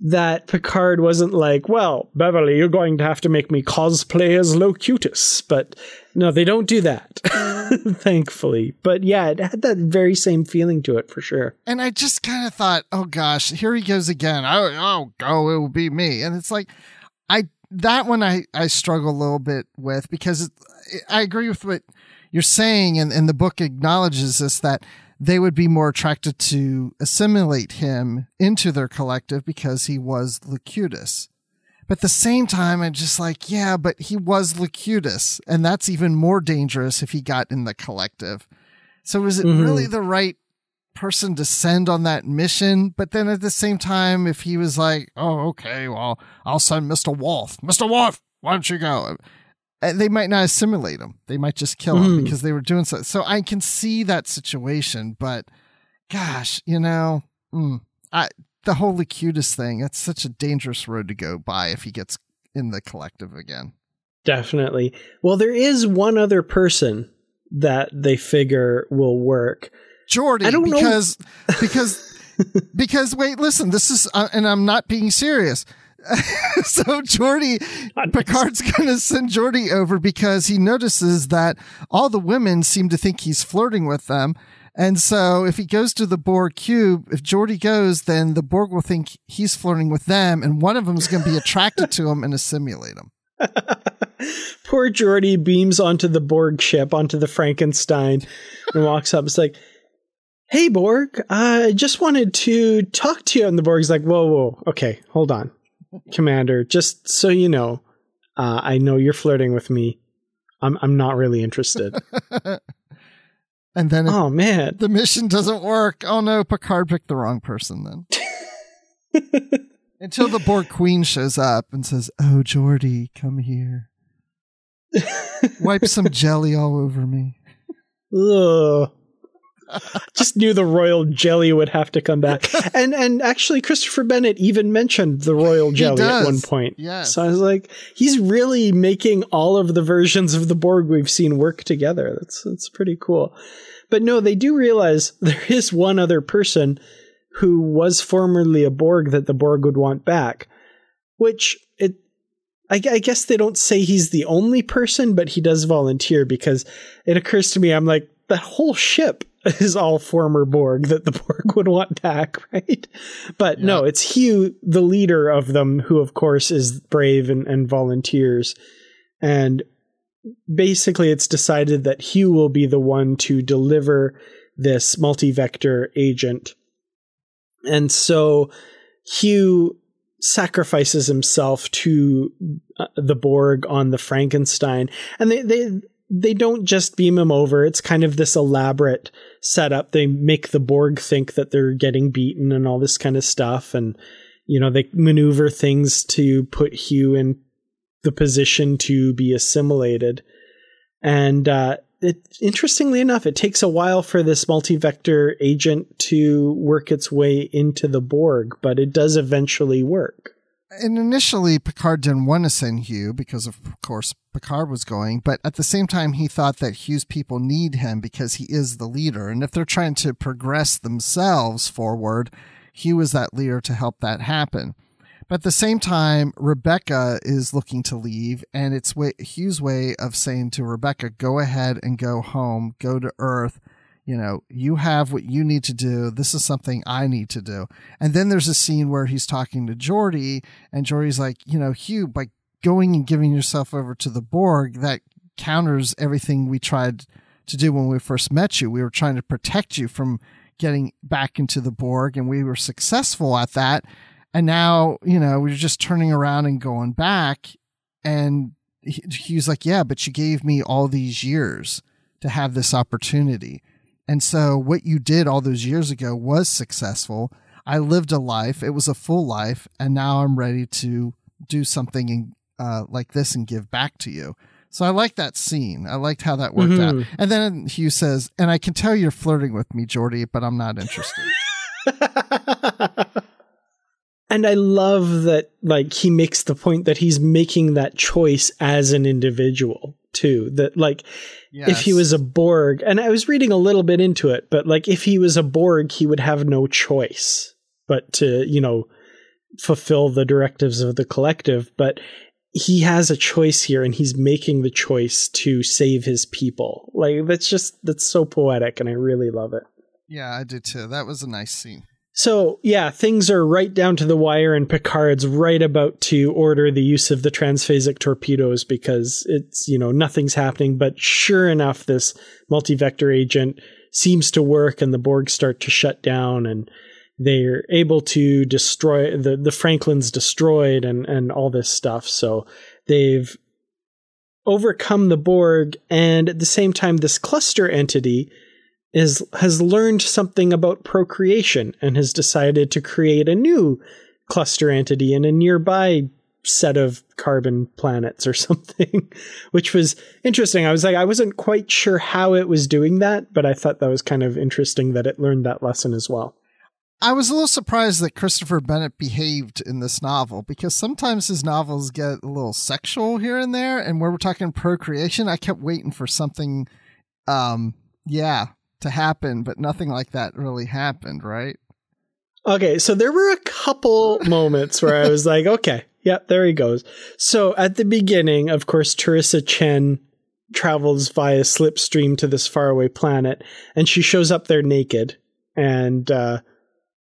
that Picard wasn't like, well, Beverly, you're going to have to make me cosplay as Locutus. But no, they don't do that, mm. thankfully. But yeah, it had that very same feeling to it for sure. And I just kind of thought, oh gosh, here he goes again. Oh, oh, go, it will be me. And it's like, I, that one I, I struggle a little bit with because it, I agree with what you're saying. And, and the book acknowledges this that they would be more attracted to assimilate him into their collective because he was Locutus. But at the same time, I'm just like, yeah, but he was Locutus, and that's even more dangerous if he got in the collective. So is it mm-hmm. really the right person to send on that mission? But then at the same time, if he was like, oh, okay, well, I'll send Mr. Worf. Mr. Worf, why don't you go? They might not assimilate him. They might just kill him mm. because they were doing so. So I can see that situation, but gosh, you know, mm, I, the whole Locutus thing, it's such a dangerous road to go by if he gets in the collective again. Definitely. Well, there is one other person that they figure will work. Geordi, I don't because, know. because, because, wait, listen, this is, uh, and I'm not being serious so Geordi, Picard's going to send Geordi over because he notices that all the women seem to think he's flirting with them. And so if he goes to the Borg cube, if Geordi goes, then the Borg will think he's flirting with them, and one of them is going to be attracted to him and assimilate him. Poor Geordi beams onto the Borg ship, onto the Frankenstein, and walks up. It's like, hey, Borg, I just wanted to talk to you. And the Borg's like, whoa, whoa, okay, hold on. Commander, just so you know, uh, I know you're flirting with me. I'm, I'm not really interested. And then oh, man. the mission doesn't work. Oh no, Picard picked the wrong person then. Until the Borg Queen shows up and says, Oh, Geordi, come here. Wipe some jelly all over me. Ugh. Just knew the royal jelly would have to come back. And and actually Christopher Bennett even mentioned the royal jelly at one point. Yes. So I was like, he's really making all of the versions of the Borg we've seen work together. That's that's pretty cool. But no, they do realize there is one other person who was formerly a Borg that the Borg would want back, which it I, I guess they don't say he's the only person, but he does volunteer because it occurs to me, I'm like, that whole ship is all former Borg that the Borg would want back, right? But no, it's Hugh, the leader of them, who of course is brave and, and volunteers. And basically it's decided that Hugh will be the one to deliver this multi-vector agent. And so Hugh sacrifices himself to uh, the Borg on the Frankenstein, and they they they don't just beam him over. It's kind of this elaborate setup. They make the Borg think that they're getting beaten and all this kind of stuff, and you know they maneuver things to put Hugh in the position to be assimilated. And uh, it, interestingly enough, it takes a while for this multi-vector agent to work its way into the Borg, but it does eventually work. And initially, Picard didn't want to send Hugh because, of course, Picard was going. But at the same time, he thought that Hugh's people need him because he is the leader. And if they're trying to progress themselves forward, Hugh is that leader to help that happen. But at the same time, Rebecca is looking to leave, and it's Hugh's way of saying to Rebecca, "Go ahead and go home, go to Earth. You know, you have what you need to do. This is something I need to do." And then there's a scene where he's talking to Geordi, and Geordi's like, "You know, Hugh, by going and giving yourself over to the Borg, that counters everything we tried to do when we first met you. We were trying to protect you from." Getting back into the Borg, and we were successful at that and now you know we're just turning around and going back and was like yeah but you gave me all these years to have this opportunity and so what you did all those years ago was successful. I lived a life it was a full life and now i'm ready to do something in, uh, like this and give back to you. So i liked that scene. I liked how that worked Mhm. out and then hugh says and i can tell you're flirting with me Geordi but i'm not interested. And I love that like he makes the point that he's making that choice as an individual too. That like if he was a Borg, and I was reading a little bit into it, but like if he was a Borg, he would have no choice but to, you know, fulfill the directives of the collective. But he has a choice here and he's making the choice to save his people. Like that's just that's so poetic and I really love it. Yeah, I did too. That was a nice scene. So, yeah, things are right down to the wire, and Picard's right about to order the use of the transphasic torpedoes because it's, you know, nothing's happening. But sure enough, this multi-vector agent seems to work, and the Borg start to shut down, and they're able to destroy the, the Franklin's destroyed and, and all this stuff. So they've overcome the Borg, and at the same time, this cluster entity is has learned something about procreation and has decided to create a new cluster entity in a nearby set of carbon planets or something which was interesting. I was like i wasn't quite sure how it was doing that but i thought that was kind of interesting that it learned that lesson as well. I was a little surprised that Christopher Bennett behaved in this novel because sometimes his novels get a little sexual here and there, and where we're talking procreation, I kept waiting for something, um, yeah, to happen, but nothing like that really happened, right? Okay, so there were a couple moments where I was like, okay, yeah, there he goes. So at the beginning, of course, T'Ryssa Chen travels via slipstream to this faraway planet, and she shows up there naked. And uh,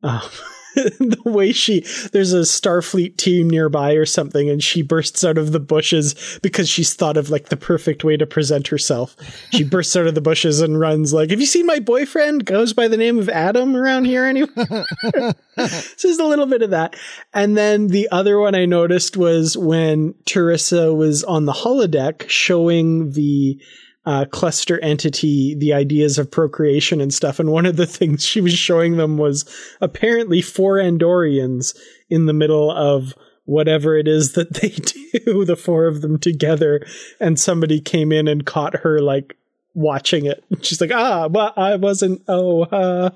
uh, the way she there's a Starfleet team nearby or something, and she bursts out of the bushes because she's thought of like the perfect way to present herself. She bursts out of the bushes and runs like, "Have you seen my boyfriend? Goes by the name of Adam around here anyway." Just a little bit of that, and then the other one I noticed was when T'Ryssa was on the holodeck showing the uh, cluster entity the ideas of procreation and stuff. And one of the things she was showing them was apparently four Andorians in the middle of whatever it is that they do, the four of them together. And somebody came in and caught her like watching it. She's like, ah, but I wasn't. Oh, uh.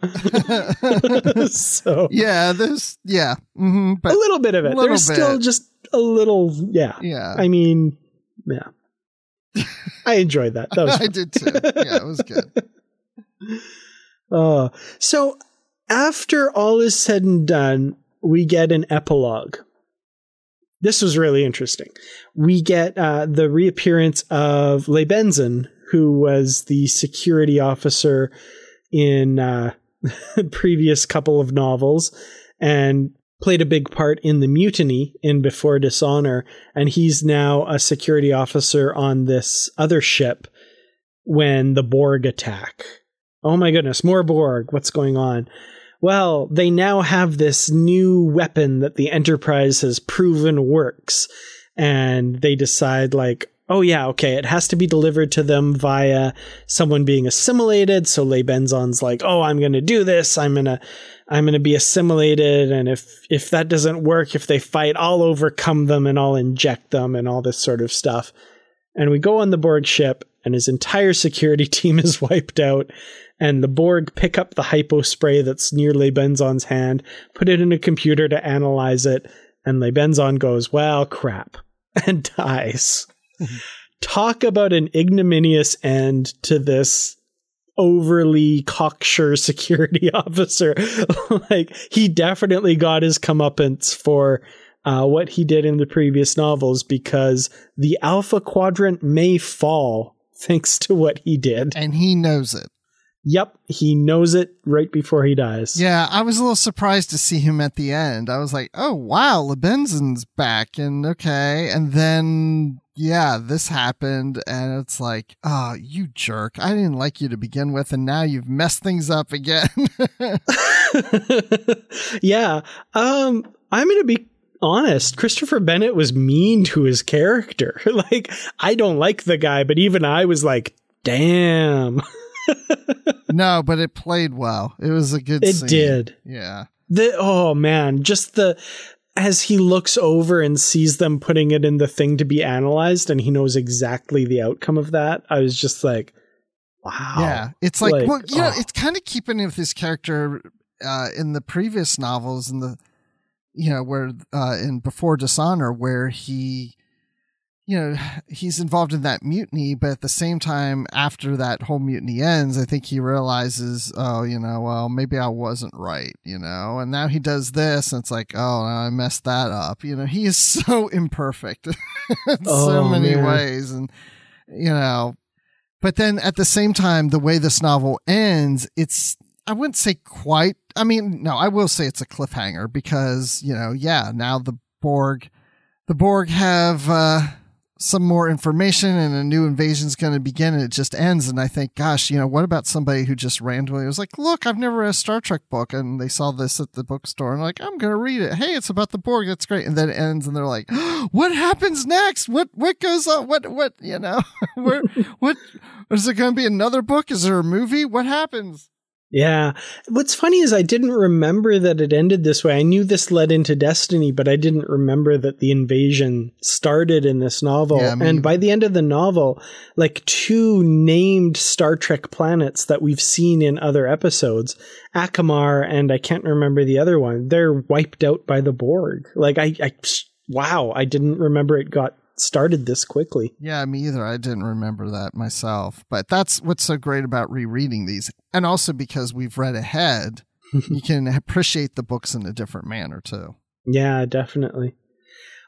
so yeah, there's yeah, mm-hmm, but a little bit of it. There's bit. still just a little, yeah, yeah. I mean, yeah. I enjoyed that. that I did too. Yeah, it was good. Uh, so after all is said and done, we get an epilogue. This was really interesting. We get uh, the reappearance of Leybenzon, who was the security officer in uh, previous couple of novels, and played a big part in the mutiny in Before Dishonor, and he's now a security officer on this other ship when the Borg attack. Oh my goodness, more Borg. What's going on? Well, they now have this new weapon that the Enterprise has proven works. And they decide, like, oh yeah, okay, it has to be delivered to them via someone being assimilated. So Leybenzon's like, oh, I'm to do this. I'm to I'm to be assimilated. And if, if that doesn't work, if they fight, I'll overcome them and I'll inject them and all this sort of stuff. And we go on the Borg ship and his entire security team is wiped out. And the Borg pick up the hypo spray that's near Leybenzon's hand, put it in a computer to analyze it. And Leybenzon goes, well, crap, and dies. Talk about an ignominious end to this overly cocksure security officer. like he definitely got his comeuppance for uh, what he did in the previous novels because the Alpha Quadrant may fall thanks to what he did, and he knows it. Yep, he knows it right before he dies. Yeah, I was a little surprised to see him at the end. I was like, "Oh wow, Leybenzon's back," and okay, and then yeah, this happened, and it's like, oh, you jerk. I didn't like you to begin with, and now you've messed things up again. yeah. Um, I'm going to be honest. Christopher Bennett was mean to his character. like, I don't like the guy, but even I was like, damn. no, but it played well. It was a good It scene. did. Yeah. The oh man, just the as he looks over and sees them putting it in the thing to be analyzed and he knows exactly the outcome of that, I was just like, wow. Yeah. It's like, like well, you oh. know, it's kind of keeping with his character uh, in the previous novels in the, you know, where uh, in Before Dishonor, where he you know, he's involved in that mutiny, but at the same time, after that whole mutiny ends, I think he realizes, oh, you know, well, maybe I wasn't right, you know, and now he does this, and it's like, oh, I messed that up. You know, he is so imperfect in oh, so many man. ways, and you know, but then at the same time, the way this novel ends, it's I wouldn't say quite. I mean, no, I will say it's a cliffhanger because you know, yeah, now the Borg, the Borg have. uh some more information and a new invasion is going to begin and it just ends. And i think gosh you know what about somebody who just randomly was like look i've never read a star trek book and they saw this at the bookstore and like i'm going to read it. Hey it's about the borg. That's great. And then it ends and they're like what happens next? What what goes on? What what you know Where, what is there going to be another book? Is there a movie? What happens yeah. What's funny is I didn't remember that it ended this way. I knew this led into Destiny, but I didn't remember that the invasion started in this novel. Yeah, and by the end of the novel, like two named Star Trek planets that we've seen in other episodes, Acamar and I can't remember the other one, they're wiped out by the Borg. Like I, I wow, I didn't remember it got started this quickly. Yeah, me either. I didn't remember that myself. But that's what's so great about rereading these. And also because we've read ahead, you can appreciate the books in a different manner too. Yeah, definitely.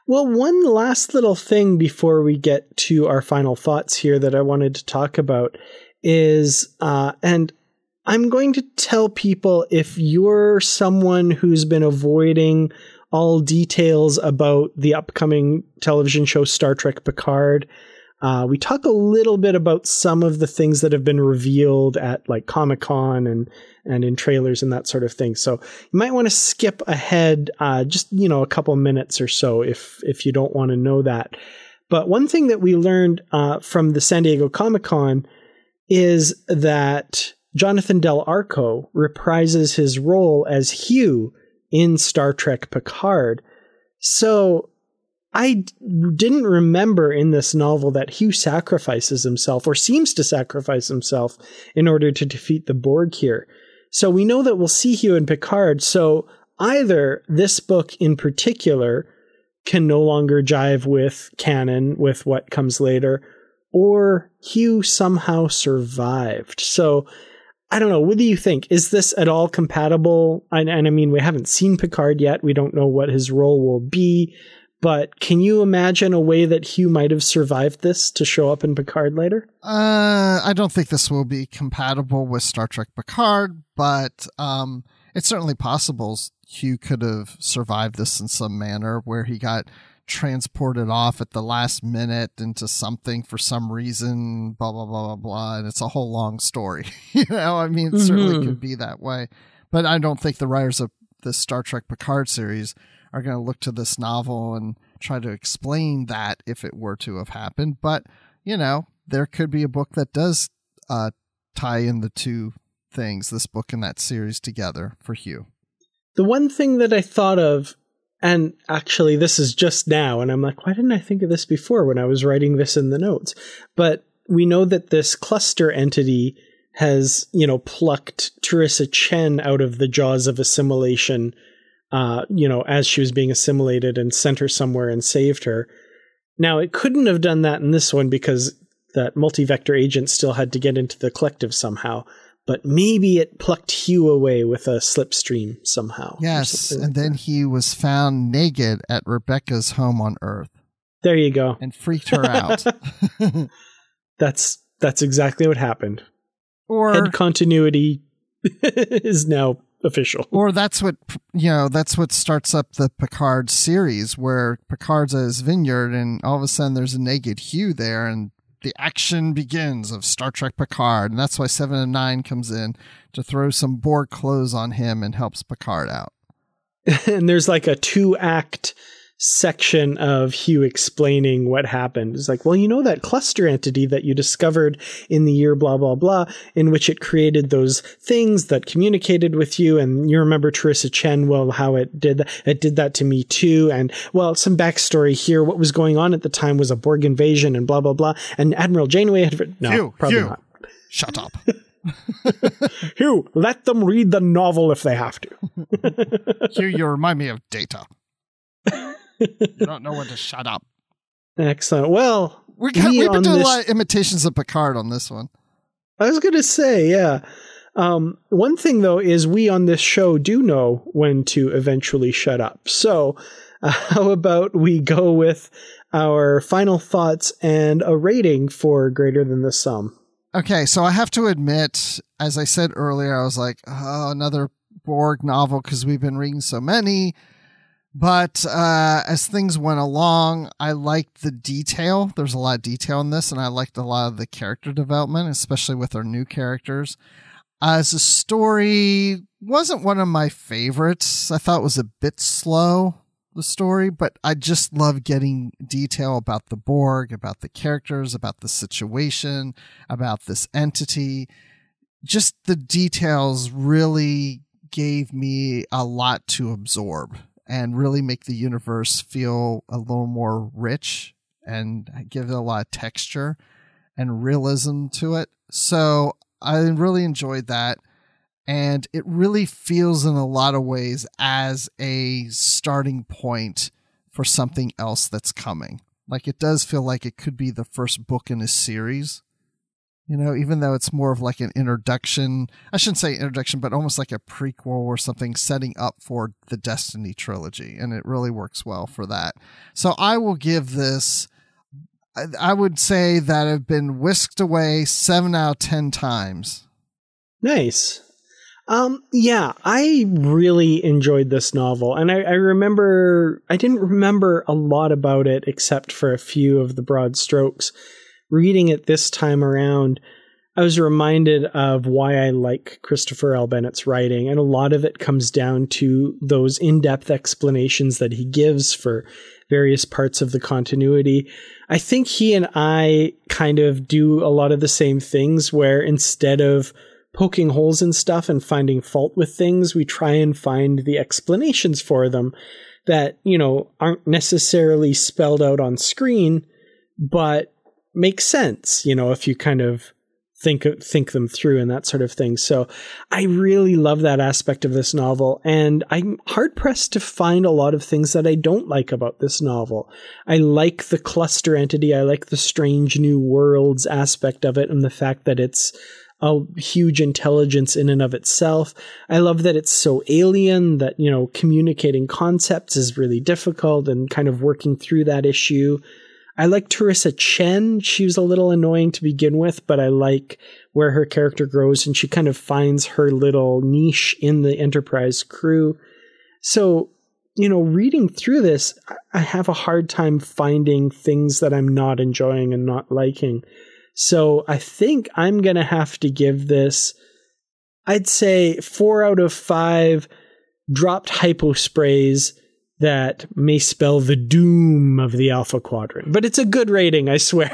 Well, one last little thing before we get to our final thoughts here that I wanted to talk about is, uh, and I'm going to tell people if you're someone who's been avoiding all details about the upcoming television show Star Trek Picard, uh, we talk a little bit about some of the things that have been revealed at like Comic Con and and in trailers and that sort of thing. So you might want to skip ahead, uh, just you know, a couple minutes or so if if you don't want to know that. But one thing that we learned uh, from the San Diego Comic Con is that Jonathan Del Arco reprises his role as Hugh in Star Trek Picard. So I didn't remember in this novel that Hugh sacrifices himself or seems to sacrifice himself in order to defeat the Borg here. So we know that we'll see Hugh in Picard. So either this book in particular can no longer jive with canon, with what comes later, or Hugh somehow survived. So I don't know. What do you think? Is this at all compatible? And, and, I mean, we haven't seen Picard yet. We don't know what his role will be. But can you imagine a way that Hugh might have survived this to show up in Picard later? Uh, I don't think this will be compatible with Star Trek Picard, but um, it's certainly possible Hugh could have survived this in some manner where he got transported off at the last minute into something for some reason, blah, blah, blah, blah, blah. And it's a whole long story. you know, I mean, it mm-hmm. certainly could be that way. But I don't think the writers of the Star Trek Picard series are going to look to this novel and try to explain that if it were to have happened. But, you know, there could be a book that does uh, tie in the two things, this book and that series together for Hugh. The one thing that I thought of, and actually this is just now, and I'm like, why didn't I think of this before when I was writing this in the notes? But we know that this cluster entity has, you know, plucked T'Ryssa Chen out of the jaws of assimilation uh, you know, as she was being assimilated and sent her somewhere and saved her. Now, it couldn't have done that in this one because that multi-vector agent still had to get into the collective somehow. But maybe it plucked Hugh away with a slipstream somehow. Yes, and then he was found naked at Rebecca's home on Earth. There you go. And freaked her out. that's that's exactly what happened. Or head continuity is now official. Or that's what you know. That's what starts up the Picard series, where Picard's at his vineyard, and all of a sudden there's a naked Hugh there, and the action begins of Star Trek Picard, and that's why Seven of Nine comes in to throw some Borg clothes on him and helps Picard out. and there's like a two act section of Hugh explaining what happened. It's like, well, you know that cluster entity that you discovered in the year blah blah blah, in which it created those things that communicated with you, and you remember T'Ryssa Chen, well, how it did that. It did that to me too, and well, some backstory here. What was going on at the time was a Borg invasion, and blah blah blah. And Admiral Janeway had no, Hugh, probably Hugh, not. Shut up. Hugh, let them read the novel if they have to. Hugh, you remind me of Data you don't know when to shut up. Excellent. Well, we got, we have been doing this... a lot of imitations of Picard on this one. I was going to say, yeah. Um, one thing though is we on this show do know when to eventually shut up. So, uh, how about we go with our final thoughts and a rating for greater than the sum? Okay, so I have to admit, as I said earlier, I was like, oh, another Borg novel because we've been reading so many. But uh, as things went along, I liked the detail. There's a lot of detail in this, and I liked a lot of the character development, especially with our new characters. As a story, wasn't one of my favorites. I thought it was a bit slow, the story, but I just love getting detail about the Borg, about the characters, about the situation, about this entity. Just the details really gave me a lot to absorb and really make the universe feel a little more rich and give it a lot of texture and realism to it. So I really enjoyed that. And it really feels in a lot of ways as a starting point for something else that's coming. Like it does feel like it could be the first book in a series. You know, even though it's more of like an introduction, I shouldn't say introduction, but almost like a prequel or something setting up for the Destiny trilogy. And it really works well for that. So I will give this, I, would say that I've been whisked away seven out of 10 times. Nice. Um, yeah, I really enjoyed this novel, and I, I, remember I didn't remember a lot about it except for a few of the broad strokes. Reading it this time around, I was reminded of why I like Christopher L. Bennett's writing, and a lot of it comes down to those in-depth explanations that he gives for various parts of the continuity. I think he and I kind of do a lot of the same things where instead of poking holes in stuff and finding fault with things, we try and find the explanations for them that, you know, aren't necessarily spelled out on screen, but make sense, you know, if you kind of think think them through and that sort of thing. So I really love that aspect of this novel and I'm hard pressed to find a lot of things that I don't like about this novel. I like the cluster entity, I like the strange new worlds aspect of it and the fact that it's a huge intelligence in and of itself. I love that it's so alien that, you know, communicating concepts is really difficult and kind of working through that issue. I like T'Ryssa Chen. She was a little annoying to begin with, but I like where her character grows and she kind of finds her little niche in the Enterprise crew. So, you know, reading through this, I have a hard time finding things that I'm not enjoying and not liking. So I think I'm going to have to give this, I'd say four out of five dropped hypo sprays that may spell the doom of the Alpha Quadrant. But it's a good rating, I swear.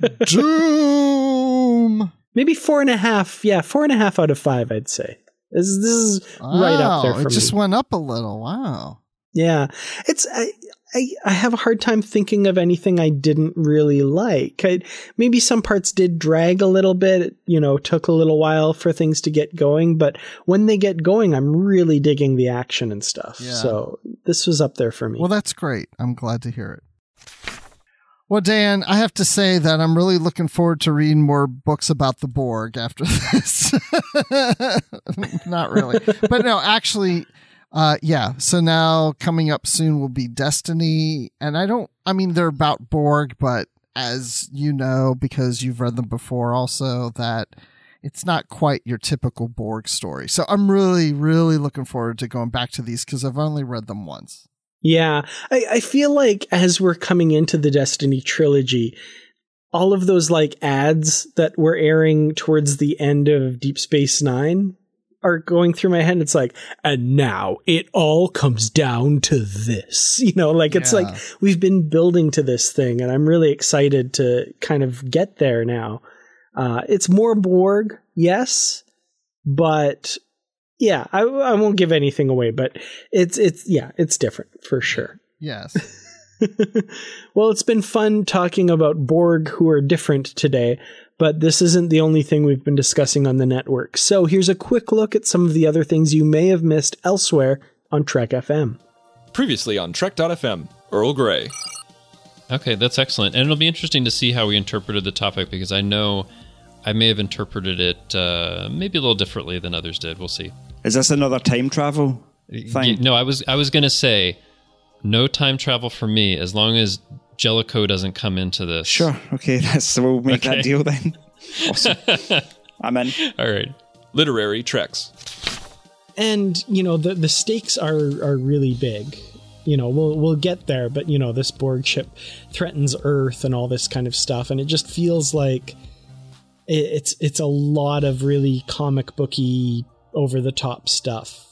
doom! Maybe four and a half. Yeah, four and a half out of five, I'd say. This, this is wow, right up there for it me. It just went up a little. Wow. Yeah. It's, I, I, I have a hard time thinking of anything I didn't really like. I, maybe some parts did drag a little bit. It, you know, took a little while for things to get going, but when they get going, I'm really digging the action and stuff. Yeah. So this was up there for me. Well, that's great. I'm glad to hear it. Well, Dan, I have to say that I'm really looking forward to reading more books about the Borg after this. Not really. But no, actually, uh, yeah. So now coming up soon will be Destiny, and I don't. I mean, they're about Borg, but as you know, because you've read them before, also that it's not quite your typical Borg story. So I'm really, really looking forward to going back to these because I've only read them once. Yeah, I, I feel like as we're coming into the Destiny trilogy, all of those like ads that were airing towards the end of Deep Space Nine are going through my head. It's like, and now it all comes down to this. You know, like it's yeah. like we've been building to this thing, and I'm really excited to kind of get there now. Uh, it's more Borg, yes, but yeah, I, I won't give anything away, but it's it's yeah, it's different for sure. Yes. well, it's been fun talking about Borg who are different today but this isn't the only thing we've been discussing on the network. So here's a quick look at some of the other things you may have missed elsewhere on Trek FM. Previously on Trek.fm, Earl Grey. Okay, that's excellent. And it'll be interesting to see how we interpreted the topic because I know I may have interpreted it uh, maybe a little differently than others did. We'll see. Is this another time travel thing? No, I was I was going to say no time travel for me as long as Jellicoe doesn't come into this. Sure. Okay. That's, so we'll make okay. that deal then. Awesome. I'm in. All right. Literary treks. And you know the the stakes are are really big. You know we'll we'll get there, but you know this Borg ship threatens Earth and all this kind of stuff, and it just feels like it's it's a lot of really comic booky over the top stuff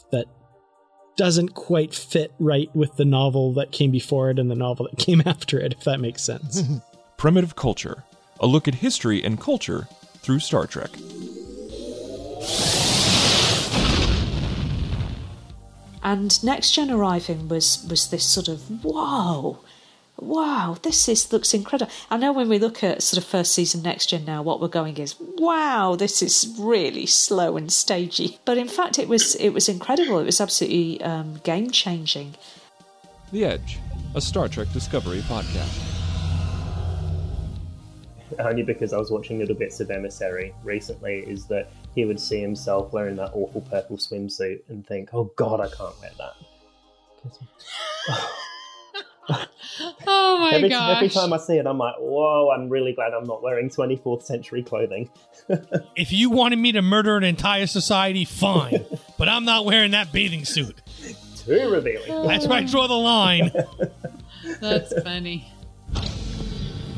doesn't quite fit right with the novel that came before it and the novel that came after it, if that makes sense. Primitive Culture, a look at history and culture through Star Trek. And Next Gen arriving was was this sort of whoa, wow, this is looks incredible. I know when we look at sort of first season next gen now, what we're going is wow, this is really slow and stagey. But in fact, it was it was incredible. It was absolutely um, game changing. The Edge, a Star Trek Discovery podcast. only because I was watching little bits of Emissary recently, is that he would see himself wearing that awful purple swimsuit and think, "Oh God, I can't wear that." oh my every, gosh! Every time I see it, I'm like, "Whoa! I'm really glad I'm not wearing 24th century clothing." if you wanted me to murder an entire society, fine, but I'm not wearing that bathing suit. Too revealing. Oh. That's where I draw the line. That's funny.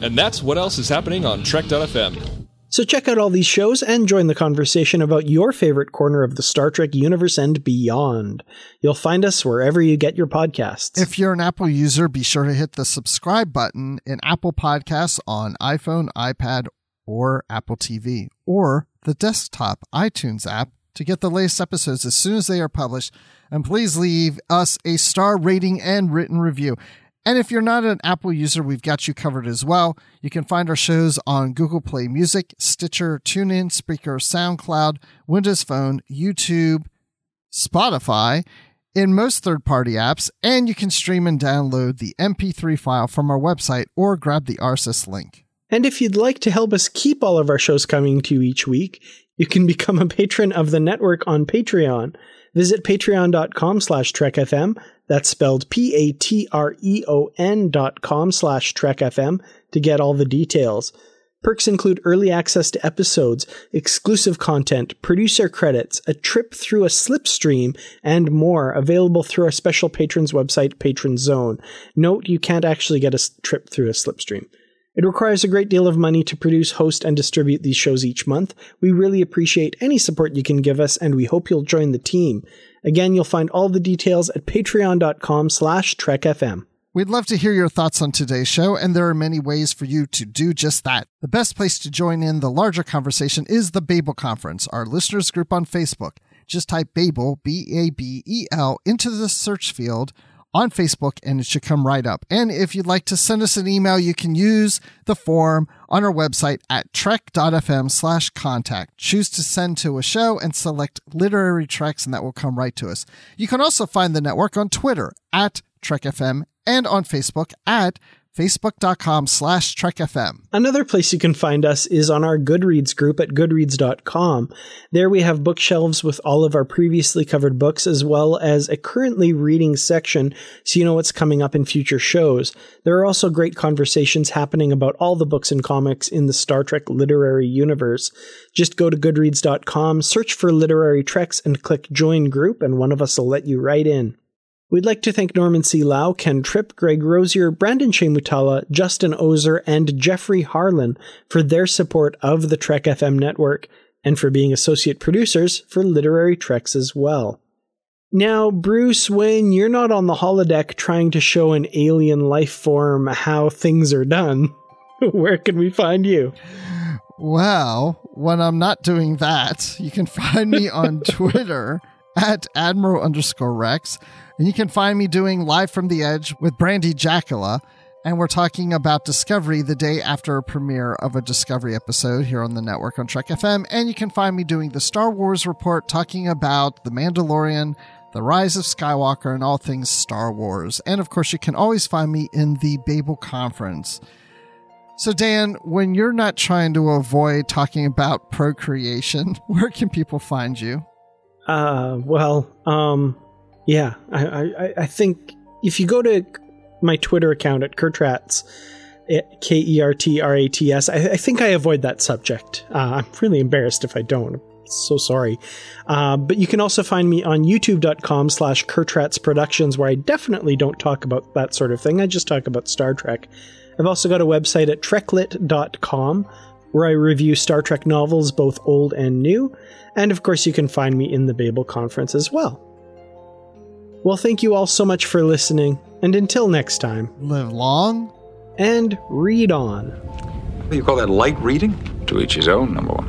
And that's what else is happening on Trek.fm. So check out all these shows and join the conversation about your favorite corner of the Star Trek universe and beyond. You'll find us wherever you get your podcasts. If you're an Apple user, be sure to hit the subscribe button in Apple Podcasts on iPhone, iPad, or Apple TV, or the desktop iTunes app to get the latest episodes as soon as they are published. And please leave us a star rating and written review. And if you're not an Apple user, we've got you covered as well. You can find our shows on Google Play Music, Stitcher, TuneIn, Spreaker, SoundCloud, Windows Phone, YouTube, Spotify, in most third party apps, and you can stream and download the MP3 file from our website or grab the RSS link. And if you'd like to help us keep all of our shows coming to you each week, you can become a patron of the network on Patreon. Visit patreon.com slash trekfm. That's spelled P-A-T-R-E-O-N dot com slash trekfm to get all the details. Perks include early access to episodes, exclusive content, producer credits, a trip through a slipstream, and more available through our special patrons website, Patron Zone. Note you can't actually get a trip through a slipstream. It requires a great deal of money to produce, host, and distribute these shows each month. We really appreciate any support you can give us, and we hope you'll join the team. Again, you'll find all the details at patreon.com slash trekfm. We'd love to hear your thoughts on today's show, and there are many ways for you to do just that. The best place to join in the larger conversation is the Babel Conference, our listeners group on Facebook. Just type Babel, B A B E L, into the search field on Facebook and it should come right up. And if you'd like to send us an email, you can use the form on our website at trek.fm slash contact. Choose to send to a show and select literary treks and that will come right to us. You can also find the network on Twitter at trekfm and on Facebook at facebook.com slash trekfm. Another place you can find us is on our Goodreads group at goodreads.com. There we have bookshelves with all of our previously covered books as well as a currently reading section so you know what's coming up in future shows. There are also great conversations happening about all the books and comics in the Star Trek literary universe. Just go to goodreads.com, search for literary treks and click join group and one of us will let you right in. We'd like to thank Norman C. Lau, Ken Tripp, Greg Rosier, Brandon Shemutala, Justin Ozer, and Jeffrey Harlan for their support of the Trek FM network and for being associate producers for Literary Treks as well. Now, Bruce, when you're not on the holodeck trying to show an alien life form how things are done, where can we find you? Well, when I'm not doing that, you can find me on Twitter at Admiral underscore Rex. And you can find me doing Live from the Edge with Brandy Jackala. And we're talking about Discovery the day after a premiere of a Discovery episode here on the network on Trek FM. And you can find me doing the Star Wars Report talking about The Mandalorian, The Rise of Skywalker, and all things Star Wars. And of course, you can always find me in the Babel Conference. So, Dan, when you're not trying to avoid talking about procreation, where can people find you? Uh, well, um, yeah, I, I, I think if you go to my Twitter account at Kertrats, K E R T R A T S, I, I think I avoid that subject. Uh, I'm really embarrassed if I don't. So sorry. Uh, but you can also find me on youtube.com slash Kertrats Productions, where I definitely don't talk about that sort of thing. I just talk about Star Trek. I've also got a website at treklit.com where I review Star Trek novels, both old and new. And of course, you can find me in the Babel Conference as well. Well, thank you all so much for listening, and until next time. Live long and read on. You call that light reading? To each his own, number one.